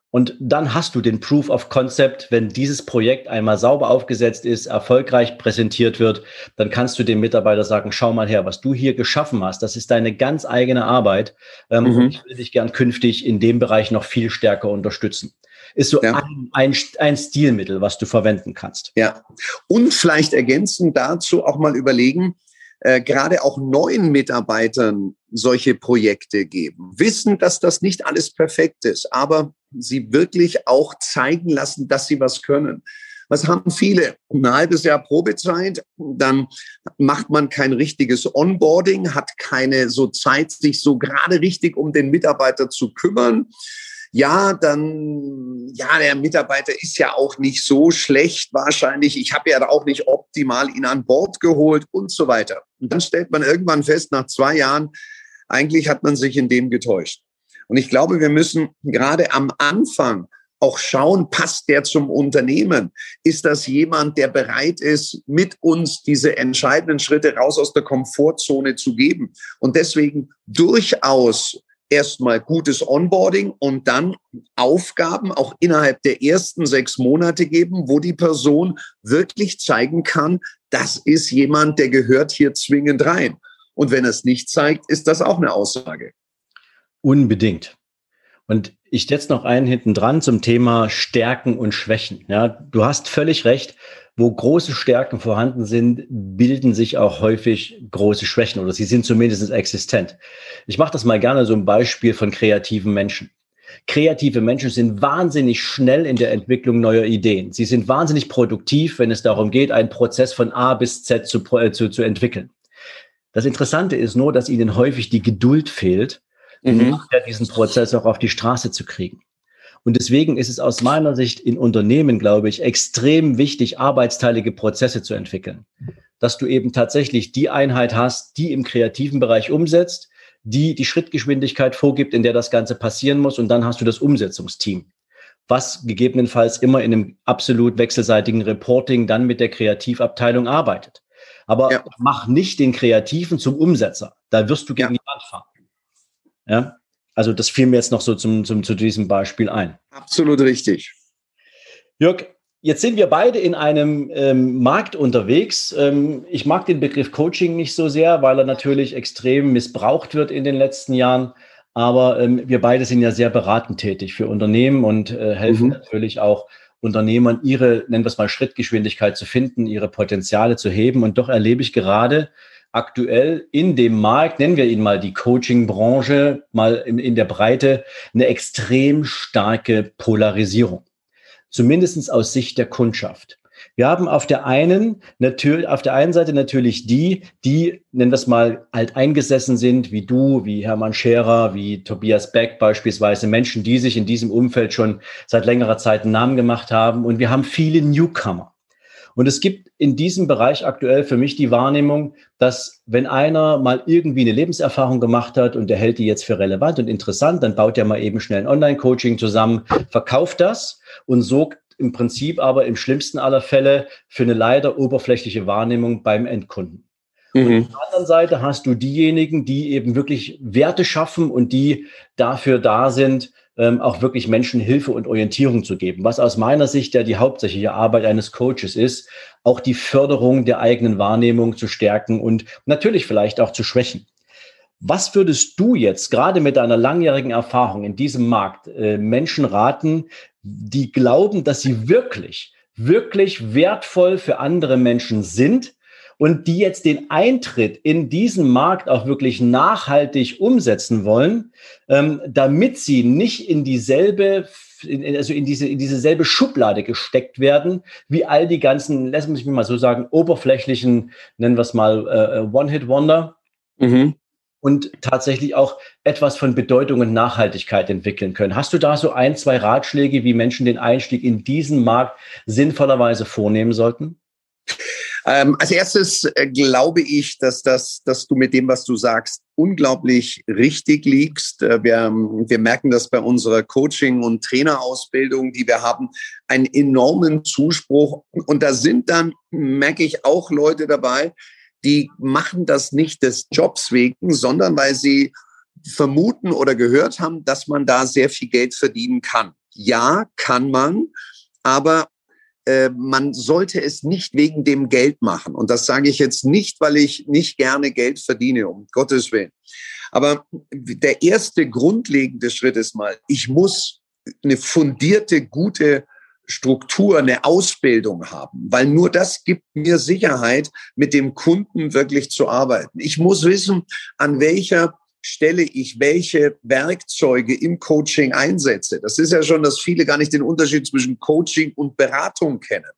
Und dann hast du den Proof of Concept, wenn dieses Projekt einmal sauber aufgesetzt ist, erfolgreich präsentiert wird, dann kannst du dem Mitarbeiter sagen, schau mal her, was du hier geschaffen hast, das ist deine ganz eigene Arbeit. Ähm, mhm. Und ich will dich gern künftig in dem Bereich noch viel stärker unterstützen ist so ja. ein, ein, ein Stilmittel, was du verwenden kannst. Ja. Und vielleicht ergänzend dazu auch mal überlegen, äh, gerade auch neuen Mitarbeitern solche Projekte geben. Wissen, dass das nicht alles perfekt ist, aber sie wirklich auch zeigen lassen, dass sie was können. Was haben viele? Ein halbes Jahr Probezeit, dann macht man kein richtiges Onboarding, hat keine so Zeit, sich so gerade richtig um den Mitarbeiter zu kümmern ja, dann, ja, der Mitarbeiter ist ja auch nicht so schlecht wahrscheinlich. Ich habe ja auch nicht optimal ihn an Bord geholt und so weiter. Und dann stellt man irgendwann fest, nach zwei Jahren, eigentlich hat man sich in dem getäuscht. Und ich glaube, wir müssen gerade am Anfang auch schauen, passt der zum Unternehmen? Ist das jemand, der bereit ist, mit uns diese entscheidenden Schritte raus aus der Komfortzone zu geben? Und deswegen durchaus erstmal gutes Onboarding und dann Aufgaben auch innerhalb der ersten sechs Monate geben, wo die Person wirklich zeigen kann, das ist jemand, der gehört hier zwingend rein. Und wenn er es nicht zeigt, ist das auch eine Aussage. Unbedingt. Und ich setze noch einen hinten dran zum Thema Stärken und Schwächen. Ja, du hast völlig recht. Wo große Stärken vorhanden sind, bilden sich auch häufig große Schwächen oder sie sind zumindest existent. Ich mache das mal gerne so ein Beispiel von kreativen Menschen. Kreative Menschen sind wahnsinnig schnell in der Entwicklung neuer Ideen. Sie sind wahnsinnig produktiv, wenn es darum geht, einen Prozess von A bis Z zu, äh, zu, zu entwickeln. Das Interessante ist nur, dass ihnen häufig die Geduld fehlt, mhm. um diesen Prozess auch auf die Straße zu kriegen. Und deswegen ist es aus meiner Sicht in Unternehmen, glaube ich, extrem wichtig, arbeitsteilige Prozesse zu entwickeln. Dass du eben tatsächlich die Einheit hast, die im kreativen Bereich umsetzt, die die Schrittgeschwindigkeit vorgibt, in der das Ganze passieren muss. Und dann hast du das Umsetzungsteam, was gegebenenfalls immer in einem absolut wechselseitigen Reporting dann mit der Kreativabteilung arbeitet. Aber ja. mach nicht den Kreativen zum Umsetzer. Da wirst du gegen ja. die Wand fahren. Ja. Also das fiel mir jetzt noch so zum, zum, zu diesem Beispiel ein. Absolut richtig. Jörg, Jetzt sind wir beide in einem ähm, Markt unterwegs. Ähm, ich mag den Begriff Coaching nicht so sehr, weil er natürlich extrem missbraucht wird in den letzten Jahren. Aber ähm, wir beide sind ja sehr beratend tätig für Unternehmen und äh, helfen mhm. natürlich auch Unternehmern, ihre, nennen wir es mal, Schrittgeschwindigkeit zu finden, ihre Potenziale zu heben. Und doch erlebe ich gerade aktuell in dem Markt, nennen wir ihn mal die Coaching-Branche, mal in, in der Breite, eine extrem starke Polarisierung zumindest aus Sicht der Kundschaft. Wir haben auf der einen natürlich, auf der einen Seite natürlich die, die, nennen wir es mal, alt eingesessen sind, wie du, wie Hermann Scherer, wie Tobias Beck beispielsweise, Menschen, die sich in diesem Umfeld schon seit längerer Zeit einen Namen gemacht haben. Und wir haben viele Newcomer. Und es gibt in diesem Bereich aktuell für mich die Wahrnehmung, dass wenn einer mal irgendwie eine Lebenserfahrung gemacht hat und der hält die jetzt für relevant und interessant, dann baut er mal eben schnell ein Online-Coaching zusammen, verkauft das und sorgt im Prinzip aber im schlimmsten aller Fälle für eine leider oberflächliche Wahrnehmung beim Endkunden. Mhm. Und auf der anderen Seite hast du diejenigen, die eben wirklich Werte schaffen und die dafür da sind, ähm, auch wirklich Menschen Hilfe und Orientierung zu geben. Was aus meiner Sicht ja die hauptsächliche Arbeit eines Coaches ist, auch die Förderung der eigenen Wahrnehmung zu stärken und natürlich vielleicht auch zu schwächen. Was würdest du jetzt gerade mit deiner langjährigen Erfahrung in diesem Markt äh, Menschen raten, die glauben, dass sie wirklich, wirklich wertvoll für andere Menschen sind und die jetzt den Eintritt in diesen Markt auch wirklich nachhaltig umsetzen wollen, ähm, damit sie nicht in dieselbe also in diese, in diese selbe Schublade gesteckt werden, wie all die ganzen, lassen Sie mich mal so sagen, oberflächlichen, nennen wir es mal, äh, äh, One-Hit-Wonder. Mhm und tatsächlich auch etwas von Bedeutung und Nachhaltigkeit entwickeln können. Hast du da so ein, zwei Ratschläge, wie Menschen den Einstieg in diesen Markt sinnvollerweise vornehmen sollten? Ähm, als erstes äh, glaube ich, dass, das, dass du mit dem, was du sagst, unglaublich richtig liegst. Äh, wir, wir merken das bei unserer Coaching- und Trainerausbildung, die wir haben, einen enormen Zuspruch. Und da sind dann, merke ich, auch Leute dabei, die machen das nicht des Jobs wegen, sondern weil sie vermuten oder gehört haben, dass man da sehr viel Geld verdienen kann. Ja, kann man, aber äh, man sollte es nicht wegen dem Geld machen. Und das sage ich jetzt nicht, weil ich nicht gerne Geld verdiene, um Gottes Willen. Aber der erste grundlegende Schritt ist mal, ich muss eine fundierte, gute Struktur, eine Ausbildung haben, weil nur das gibt mir Sicherheit, mit dem Kunden wirklich zu arbeiten. Ich muss wissen, an welcher Stelle ich welche Werkzeuge im Coaching einsetze. Das ist ja schon, dass viele gar nicht den Unterschied zwischen Coaching und Beratung kennen.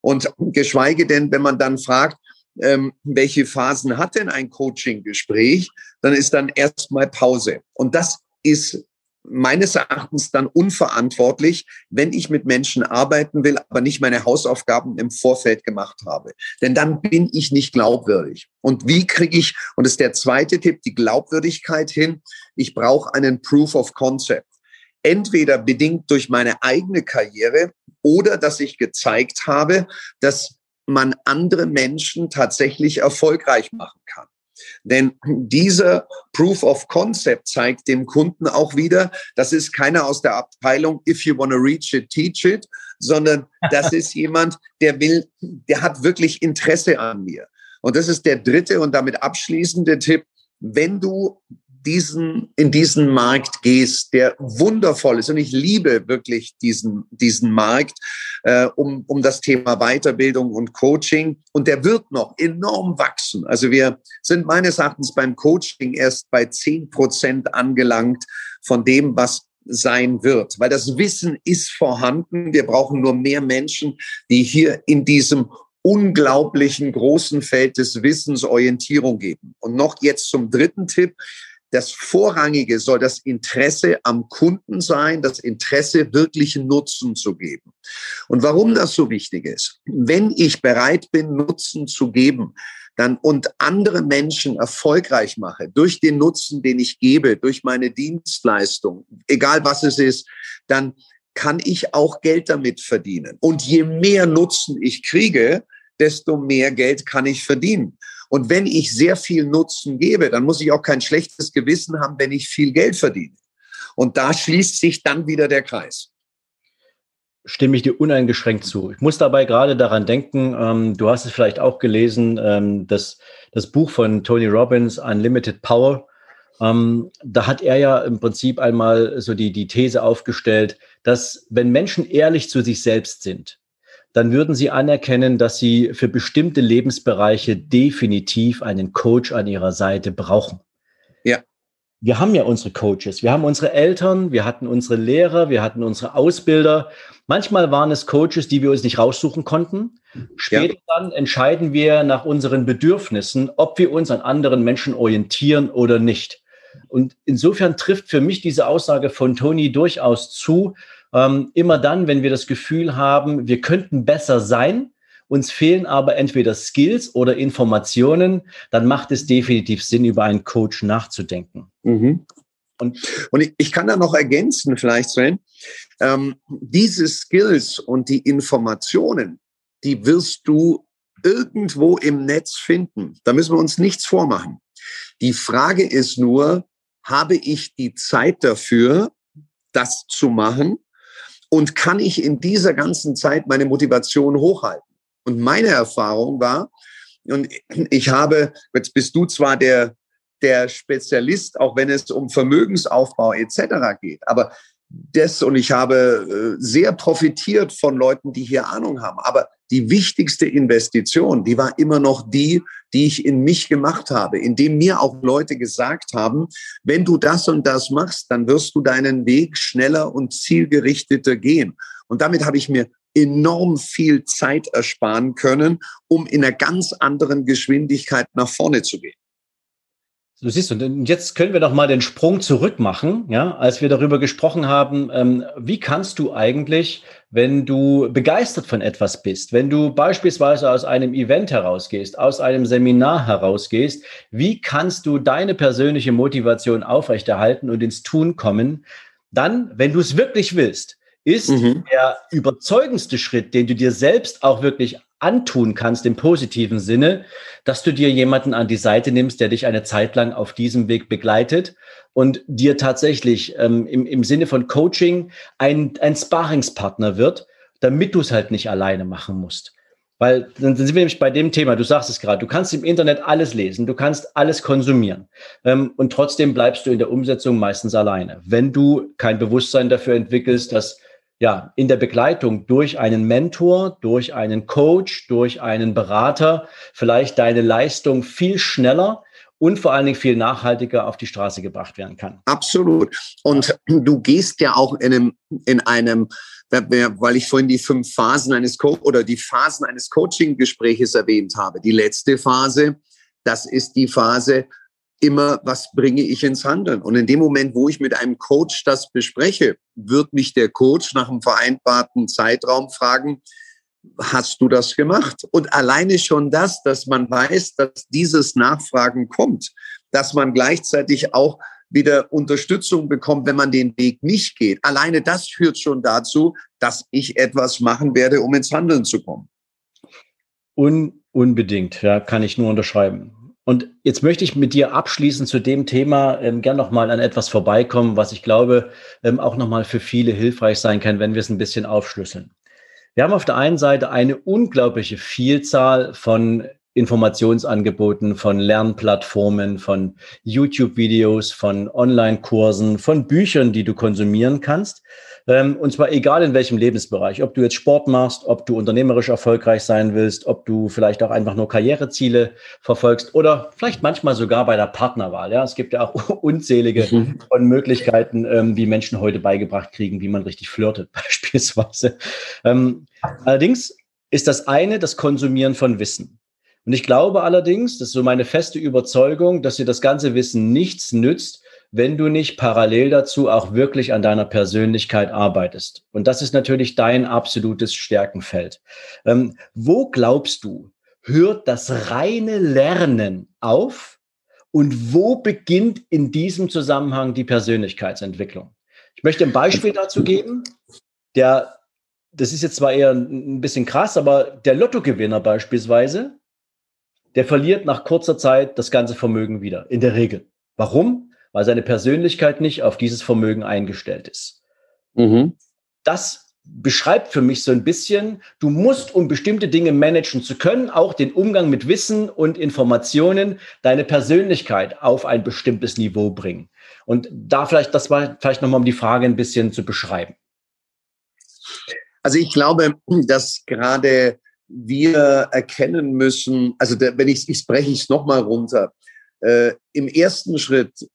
Und geschweige denn, wenn man dann fragt, ähm, welche Phasen hat denn ein Coaching-Gespräch, dann ist dann erstmal Pause. Und das ist meines Erachtens dann unverantwortlich, wenn ich mit Menschen arbeiten will, aber nicht meine Hausaufgaben im Vorfeld gemacht habe. Denn dann bin ich nicht glaubwürdig. Und wie kriege ich, und das ist der zweite Tipp, die Glaubwürdigkeit hin, ich brauche einen Proof of Concept. Entweder bedingt durch meine eigene Karriere oder dass ich gezeigt habe, dass man andere Menschen tatsächlich erfolgreich machen kann. Denn dieser Proof of Concept zeigt dem Kunden auch wieder, das ist keiner aus der Abteilung, if you want to reach it, teach it, sondern das ist <laughs> jemand, der will, der hat wirklich Interesse an mir. Und das ist der dritte und damit abschließende Tipp. Wenn du diesen, in diesen Markt gehst, der wundervoll ist. Und ich liebe wirklich diesen, diesen Markt äh, um, um das Thema Weiterbildung und Coaching. Und der wird noch enorm wachsen. Also wir sind meines Erachtens beim Coaching erst bei zehn Prozent angelangt von dem, was sein wird, weil das Wissen ist vorhanden. Wir brauchen nur mehr Menschen, die hier in diesem unglaublichen großen Feld des Wissens Orientierung geben. Und noch jetzt zum dritten Tipp. Das Vorrangige soll das Interesse am Kunden sein, das Interesse wirklichen Nutzen zu geben. Und warum das so wichtig ist, wenn ich bereit bin, Nutzen zu geben, dann und andere Menschen erfolgreich mache durch den Nutzen, den ich gebe, durch meine Dienstleistung, egal was es ist, dann kann ich auch Geld damit verdienen. Und je mehr Nutzen ich kriege, desto mehr Geld kann ich verdienen. Und wenn ich sehr viel Nutzen gebe, dann muss ich auch kein schlechtes Gewissen haben, wenn ich viel Geld verdiene. Und da schließt sich dann wieder der Kreis. Stimme ich dir uneingeschränkt zu. Ich muss dabei gerade daran denken, ähm, du hast es vielleicht auch gelesen, ähm, das, das Buch von Tony Robbins, Unlimited Power. Ähm, da hat er ja im Prinzip einmal so die, die These aufgestellt, dass wenn Menschen ehrlich zu sich selbst sind, dann würden Sie anerkennen, dass Sie für bestimmte Lebensbereiche definitiv einen Coach an Ihrer Seite brauchen. Ja. Wir haben ja unsere Coaches, wir haben unsere Eltern, wir hatten unsere Lehrer, wir hatten unsere Ausbilder. Manchmal waren es Coaches, die wir uns nicht raussuchen konnten. Später ja. dann entscheiden wir nach unseren Bedürfnissen, ob wir uns an anderen Menschen orientieren oder nicht. Und insofern trifft für mich diese Aussage von Tony durchaus zu, ähm, immer dann, wenn wir das Gefühl haben, wir könnten besser sein, uns fehlen aber entweder Skills oder Informationen, dann macht es definitiv Sinn, über einen Coach nachzudenken. Mhm. Und, und ich, ich, kann da noch ergänzen, vielleicht, Sven, ähm, diese Skills und die Informationen, die wirst du irgendwo im Netz finden. Da müssen wir uns nichts vormachen. Die Frage ist nur, habe ich die Zeit dafür, das zu machen? Und kann ich in dieser ganzen Zeit meine Motivation hochhalten? Und meine Erfahrung war, und ich habe, jetzt bist du zwar der, der Spezialist, auch wenn es um Vermögensaufbau etc. geht, aber das und ich habe äh, sehr profitiert von Leuten, die hier Ahnung haben. Aber die wichtigste Investition, die war immer noch die, die ich in mich gemacht habe, indem mir auch Leute gesagt haben, wenn du das und das machst, dann wirst du deinen Weg schneller und zielgerichteter gehen. Und damit habe ich mir enorm viel Zeit ersparen können, um in einer ganz anderen Geschwindigkeit nach vorne zu gehen. Du siehst, und jetzt können wir noch mal den Sprung zurück machen, ja, als wir darüber gesprochen haben, ähm, wie kannst du eigentlich, wenn du begeistert von etwas bist, wenn du beispielsweise aus einem Event herausgehst, aus einem Seminar herausgehst, wie kannst du deine persönliche Motivation aufrechterhalten und ins Tun kommen, dann, wenn du es wirklich willst, ist mhm. der überzeugendste Schritt, den du dir selbst auch wirklich antun kannst im positiven Sinne, dass du dir jemanden an die Seite nimmst, der dich eine Zeit lang auf diesem Weg begleitet und dir tatsächlich ähm, im, im Sinne von Coaching ein, ein Sparingspartner wird, damit du es halt nicht alleine machen musst. Weil dann sind wir nämlich bei dem Thema, du sagst es gerade, du kannst im Internet alles lesen, du kannst alles konsumieren ähm, und trotzdem bleibst du in der Umsetzung meistens alleine. Wenn du kein Bewusstsein dafür entwickelst, dass ja, in der Begleitung durch einen Mentor, durch einen Coach, durch einen Berater vielleicht deine Leistung viel schneller und vor allen Dingen viel nachhaltiger auf die Straße gebracht werden kann. Absolut. Und du gehst ja auch in einem, in einem weil ich vorhin die fünf Phasen eines Co oder die Phasen eines Coaching-Gespräches erwähnt habe. Die letzte Phase, das ist die Phase, immer, was bringe ich ins Handeln? Und in dem Moment, wo ich mit einem Coach das bespreche, wird mich der Coach nach einem vereinbarten Zeitraum fragen, hast du das gemacht? Und alleine schon das, dass man weiß, dass dieses Nachfragen kommt, dass man gleichzeitig auch wieder Unterstützung bekommt, wenn man den Weg nicht geht. Alleine das führt schon dazu, dass ich etwas machen werde, um ins Handeln zu kommen. Un unbedingt, ja, kann ich nur unterschreiben. Und jetzt möchte ich mit dir abschließend zu dem Thema ähm, gern nochmal an etwas vorbeikommen, was ich glaube ähm, auch nochmal für viele hilfreich sein kann, wenn wir es ein bisschen aufschlüsseln. Wir haben auf der einen Seite eine unglaubliche Vielzahl von Informationsangeboten, von Lernplattformen, von YouTube-Videos, von Online-Kursen, von Büchern, die du konsumieren kannst. Ähm, und zwar egal in welchem Lebensbereich. Ob du jetzt Sport machst, ob du unternehmerisch erfolgreich sein willst, ob du vielleicht auch einfach nur Karriereziele verfolgst oder vielleicht manchmal sogar bei der Partnerwahl. Ja, es gibt ja auch <laughs> unzählige mhm. von Möglichkeiten, ähm, wie Menschen heute beigebracht kriegen, wie man richtig flirtet, <laughs> beispielsweise. Ähm, allerdings ist das eine das Konsumieren von Wissen. Und ich glaube allerdings, das ist so meine feste Überzeugung, dass dir das ganze Wissen nichts nützt, wenn du nicht parallel dazu auch wirklich an deiner Persönlichkeit arbeitest. Und das ist natürlich dein absolutes Stärkenfeld. Ähm, wo glaubst du, hört das reine Lernen auf und wo beginnt in diesem Zusammenhang die Persönlichkeitsentwicklung? Ich möchte ein Beispiel dazu geben. Der, das ist jetzt zwar eher ein bisschen krass, aber der Lottogewinner beispielsweise, der verliert nach kurzer Zeit das ganze Vermögen wieder, in der Regel. Warum? Weil seine Persönlichkeit nicht auf dieses Vermögen eingestellt ist. Mhm. Das beschreibt für mich so ein bisschen, du musst, um bestimmte Dinge managen zu können, auch den Umgang mit Wissen und Informationen, deine Persönlichkeit auf ein bestimmtes Niveau bringen. Und da vielleicht, das war vielleicht nochmal, um die Frage ein bisschen zu beschreiben. Also ich glaube, dass gerade wir erkennen müssen, also wenn ich ich es nochmal runter. Äh, Im ersten Schritt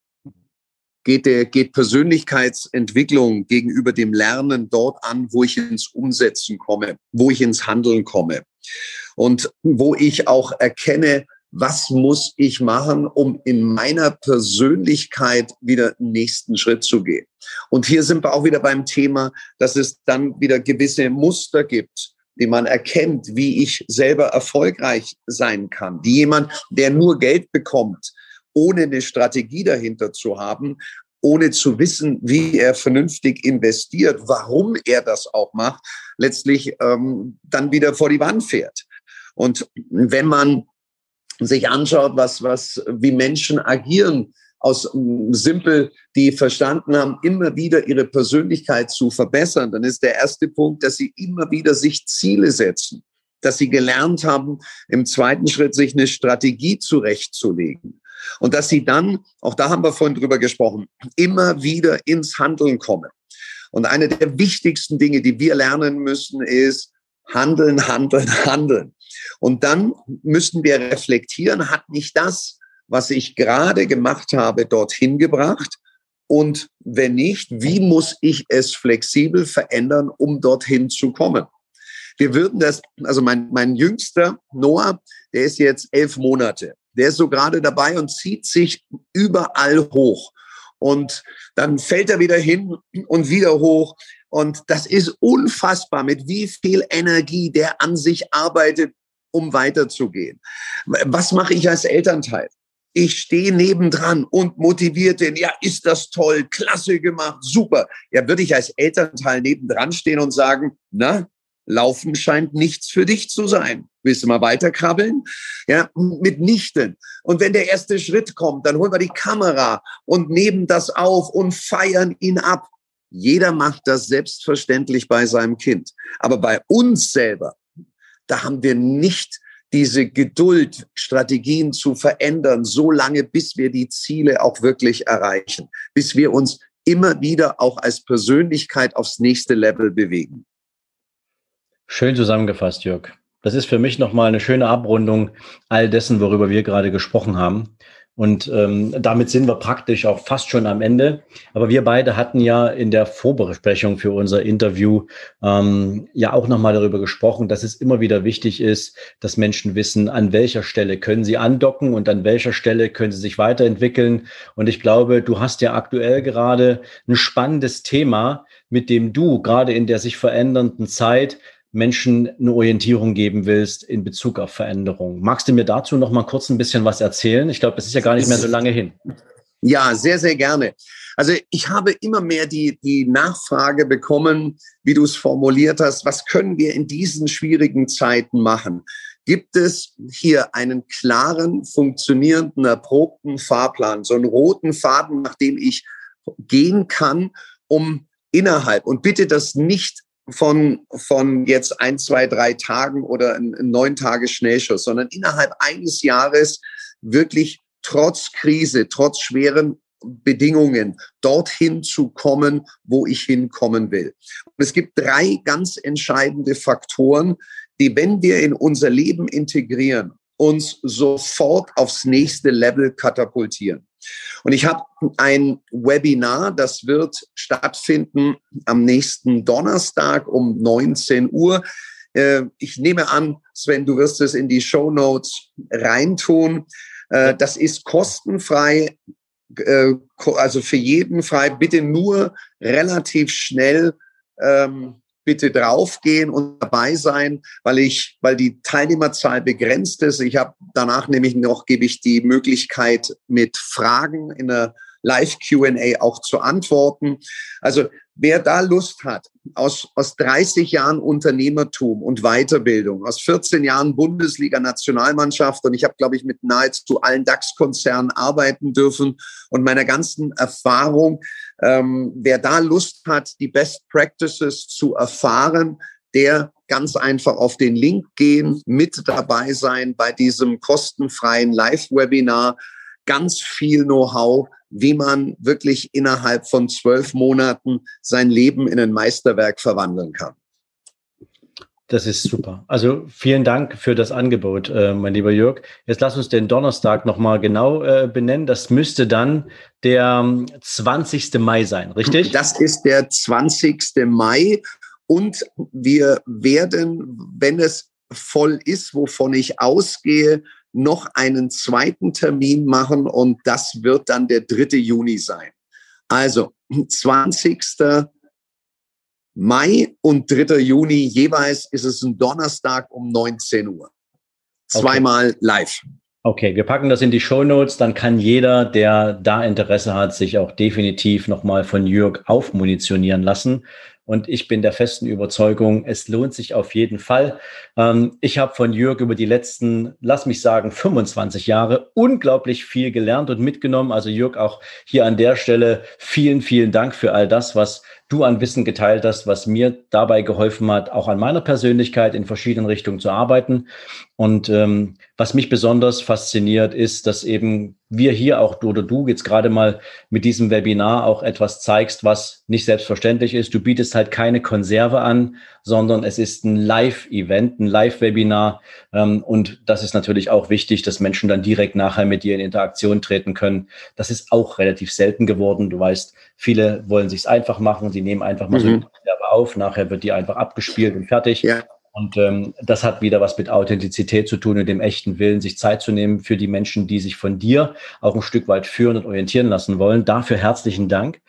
geht, der, geht Persönlichkeitsentwicklung gegenüber dem Lernen dort an, wo ich ins Umsetzen komme, wo ich ins Handeln komme und wo ich auch erkenne, was muss ich machen, um in meiner Persönlichkeit wieder einen nächsten Schritt zu gehen. Und hier sind wir auch wieder beim Thema, dass es dann wieder gewisse Muster gibt, die man erkennt, wie ich selber erfolgreich sein kann. Wie jemand, der nur Geld bekommt, ohne eine Strategie dahinter zu haben, ohne zu wissen, wie er vernünftig investiert, warum er das auch macht, letztlich ähm, dann wieder vor die Wand fährt. Und wenn man sich anschaut, was, was, wie Menschen agieren, aus simpel, die verstanden haben, immer wieder ihre Persönlichkeit zu verbessern, dann ist der erste Punkt, dass sie immer wieder sich Ziele setzen, dass sie gelernt haben, im zweiten Schritt sich eine Strategie zurechtzulegen. Und dass sie dann, auch da haben wir vorhin drüber gesprochen, immer wieder ins Handeln kommen. Und eine der wichtigsten Dinge, die wir lernen müssen, ist handeln, handeln, handeln. Und dann müssen wir reflektieren, hat mich das, was ich gerade gemacht habe, dorthin gebracht? Und wenn nicht, wie muss ich es flexibel verändern, um dorthin zu kommen? Wir würden das, also mein, mein jüngster Noah, der ist jetzt elf Monate der ist so gerade dabei und zieht sich überall hoch. Und dann fällt er wieder hin und wieder hoch. Und das ist unfassbar, mit wie viel Energie der an sich arbeitet, um weiterzugehen. Was mache ich als Elternteil? Ich stehe nebendran und motiviert den. Ja, ist das toll, klasse gemacht, super. Ja, würde ich als Elternteil nebendran stehen und sagen, na, Laufen scheint nichts für dich zu sein. Willst du mal weiterkrabbeln? Ja, mitnichten. Und wenn der erste Schritt kommt, dann holen wir die Kamera und nehmen das auf und feiern ihn ab. Jeder macht das selbstverständlich bei seinem Kind. Aber bei uns selber, da haben wir nicht diese Geduld, Strategien zu verändern, so lange, bis wir die Ziele auch wirklich erreichen, bis wir uns immer wieder auch als Persönlichkeit aufs nächste Level bewegen. Schön zusammengefasst, Jörg. Das ist für mich nochmal eine schöne Abrundung all dessen, worüber wir gerade gesprochen haben. Und ähm, damit sind wir praktisch auch fast schon am Ende. Aber wir beide hatten ja in der Vorbesprechung für unser Interview ähm, ja auch nochmal darüber gesprochen, dass es immer wieder wichtig ist, dass Menschen wissen, an welcher Stelle können sie andocken und an welcher Stelle können sie sich weiterentwickeln. Und ich glaube, du hast ja aktuell gerade ein spannendes Thema, mit dem du gerade in der sich verändernden Zeit Menschen eine Orientierung geben willst in Bezug auf Veränderung. Magst du mir dazu noch mal kurz ein bisschen was erzählen? Ich glaube, das ist ja gar nicht mehr so lange hin. Ja, sehr, sehr gerne. Also ich habe immer mehr die, die Nachfrage bekommen, wie du es formuliert hast, was können wir in diesen schwierigen Zeiten machen? Gibt es hier einen klaren, funktionierenden, erprobten Fahrplan, so einen roten Faden, nach dem ich gehen kann, um innerhalb, und bitte das nicht von, von jetzt ein, zwei, drei Tagen oder ein, neun Tage Schnellschuss, sondern innerhalb eines Jahres wirklich trotz Krise, trotz schweren Bedingungen dorthin zu kommen, wo ich hinkommen will. Und es gibt drei ganz entscheidende Faktoren, die, wenn wir in unser Leben integrieren, uns sofort aufs nächste Level katapultieren. Und ich habe ein Webinar, das wird stattfinden am nächsten Donnerstag um 19 Uhr. Äh, ich nehme an, Sven, du wirst es in die Show Notes reintun. Äh, das ist kostenfrei, äh, also für jeden frei. Bitte nur relativ schnell ähm, bitte draufgehen und dabei sein, weil ich, weil die Teilnehmerzahl begrenzt ist. Ich habe danach nämlich noch gebe ich die Möglichkeit mit Fragen in der Live Q&A auch zu antworten. Also wer da Lust hat, aus, aus 30 Jahren Unternehmertum und Weiterbildung, aus 14 Jahren Bundesliga-Nationalmannschaft und ich habe, glaube ich, mit nahezu allen DAX-Konzernen arbeiten dürfen und meiner ganzen Erfahrung, ähm, wer da Lust hat, die Best Practices zu erfahren, der ganz einfach auf den Link gehen, mit dabei sein bei diesem kostenfreien Live-Webinar. Ganz viel Know-how wie man wirklich innerhalb von zwölf Monaten sein Leben in ein Meisterwerk verwandeln kann. Das ist super. Also vielen Dank für das Angebot, äh, mein lieber Jörg. Jetzt lass uns den Donnerstag nochmal genau äh, benennen. Das müsste dann der 20. Ähm, Mai sein, richtig? Das ist der 20. Mai. Und wir werden, wenn es voll ist, wovon ich ausgehe, noch einen zweiten Termin machen und das wird dann der 3. Juni sein. Also 20. Mai und 3. Juni jeweils ist es ein Donnerstag um 19 Uhr. Zweimal okay. live. Okay, wir packen das in die Show Notes. Dann kann jeder, der da Interesse hat, sich auch definitiv nochmal von Jörg aufmunitionieren lassen. Und ich bin der festen Überzeugung, es lohnt sich auf jeden Fall. Ähm, ich habe von Jörg über die letzten, lass mich sagen, 25 Jahre unglaublich viel gelernt und mitgenommen. Also Jörg, auch hier an der Stelle vielen, vielen Dank für all das, was du an Wissen geteilt hast, was mir dabei geholfen hat, auch an meiner Persönlichkeit in verschiedenen Richtungen zu arbeiten. Und ähm, was mich besonders fasziniert, ist, dass eben wir hier auch du oder du jetzt gerade mal mit diesem Webinar auch etwas zeigst, was nicht selbstverständlich ist. Du bietest halt keine Konserve an, sondern es ist ein Live-Event, ein Live-Webinar. Ähm, und das ist natürlich auch wichtig, dass Menschen dann direkt nachher mit dir in Interaktion treten können. Das ist auch relativ selten geworden. Du weißt, viele wollen sich's einfach machen. Sie nehmen einfach mal mhm. so eine Konserve auf. Nachher wird die einfach abgespielt und fertig. Ja. Und ähm, das hat wieder was mit Authentizität zu tun und dem echten Willen, sich Zeit zu nehmen für die Menschen, die sich von dir auch ein Stück weit führen und orientieren lassen wollen. Dafür herzlichen Dank.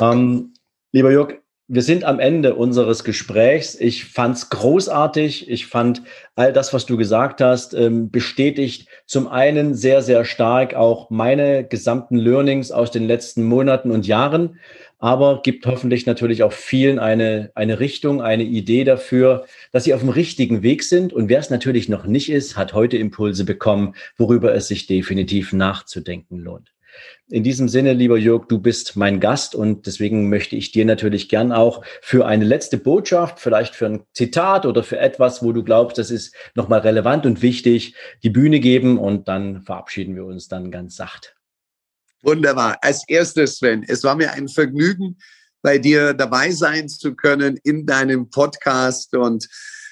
Ähm, lieber Jörg, wir sind am Ende unseres Gesprächs. Ich fand's großartig. Ich fand all das, was du gesagt hast, ähm, bestätigt zum einen sehr, sehr stark auch meine gesamten Learnings aus den letzten Monaten und Jahren aber gibt hoffentlich natürlich auch vielen eine, eine Richtung, eine Idee dafür, dass sie auf dem richtigen Weg sind. Und wer es natürlich noch nicht ist, hat heute Impulse bekommen, worüber es sich definitiv nachzudenken lohnt. In diesem Sinne, lieber Jörg, du bist mein Gast und deswegen möchte ich dir natürlich gern auch für eine letzte Botschaft, vielleicht für ein Zitat oder für etwas, wo du glaubst, das ist nochmal relevant und wichtig, die Bühne geben und dann verabschieden wir uns dann ganz sacht. Wunderbar. Als erstes, Sven, es war mir ein Vergnügen, bei dir dabei sein zu können in deinem Podcast und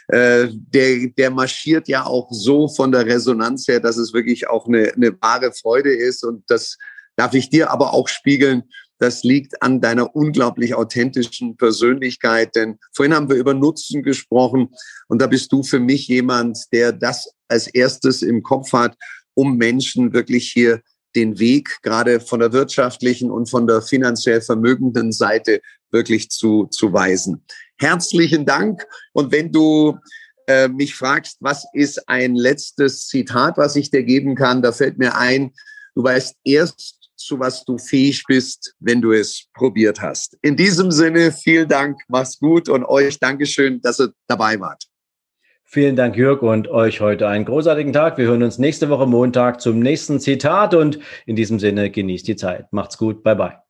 äh, der, der marschiert ja auch so von der Resonanz her, dass es wirklich auch eine, eine wahre Freude ist und das darf ich dir aber auch spiegeln. Das liegt an deiner unglaublich authentischen Persönlichkeit, denn vorhin haben wir über Nutzen gesprochen und da bist du für mich jemand, der das als erstes im Kopf hat, um Menschen wirklich hier den Weg gerade von der wirtschaftlichen und von der finanziell vermögenden Seite wirklich zu, zu weisen. Herzlichen Dank. Und wenn du äh, mich fragst, was ist ein letztes Zitat, was ich dir geben kann, da fällt mir ein, du weißt erst, zu was du fähig bist, wenn du es probiert hast. In diesem Sinne, vielen Dank, mach's gut und euch Dankeschön, dass ihr dabei wart. Vielen Dank, Jörg, und euch heute einen großartigen Tag. Wir hören uns nächste Woche Montag zum nächsten Zitat und in diesem Sinne genießt die Zeit. Macht's gut. Bye bye.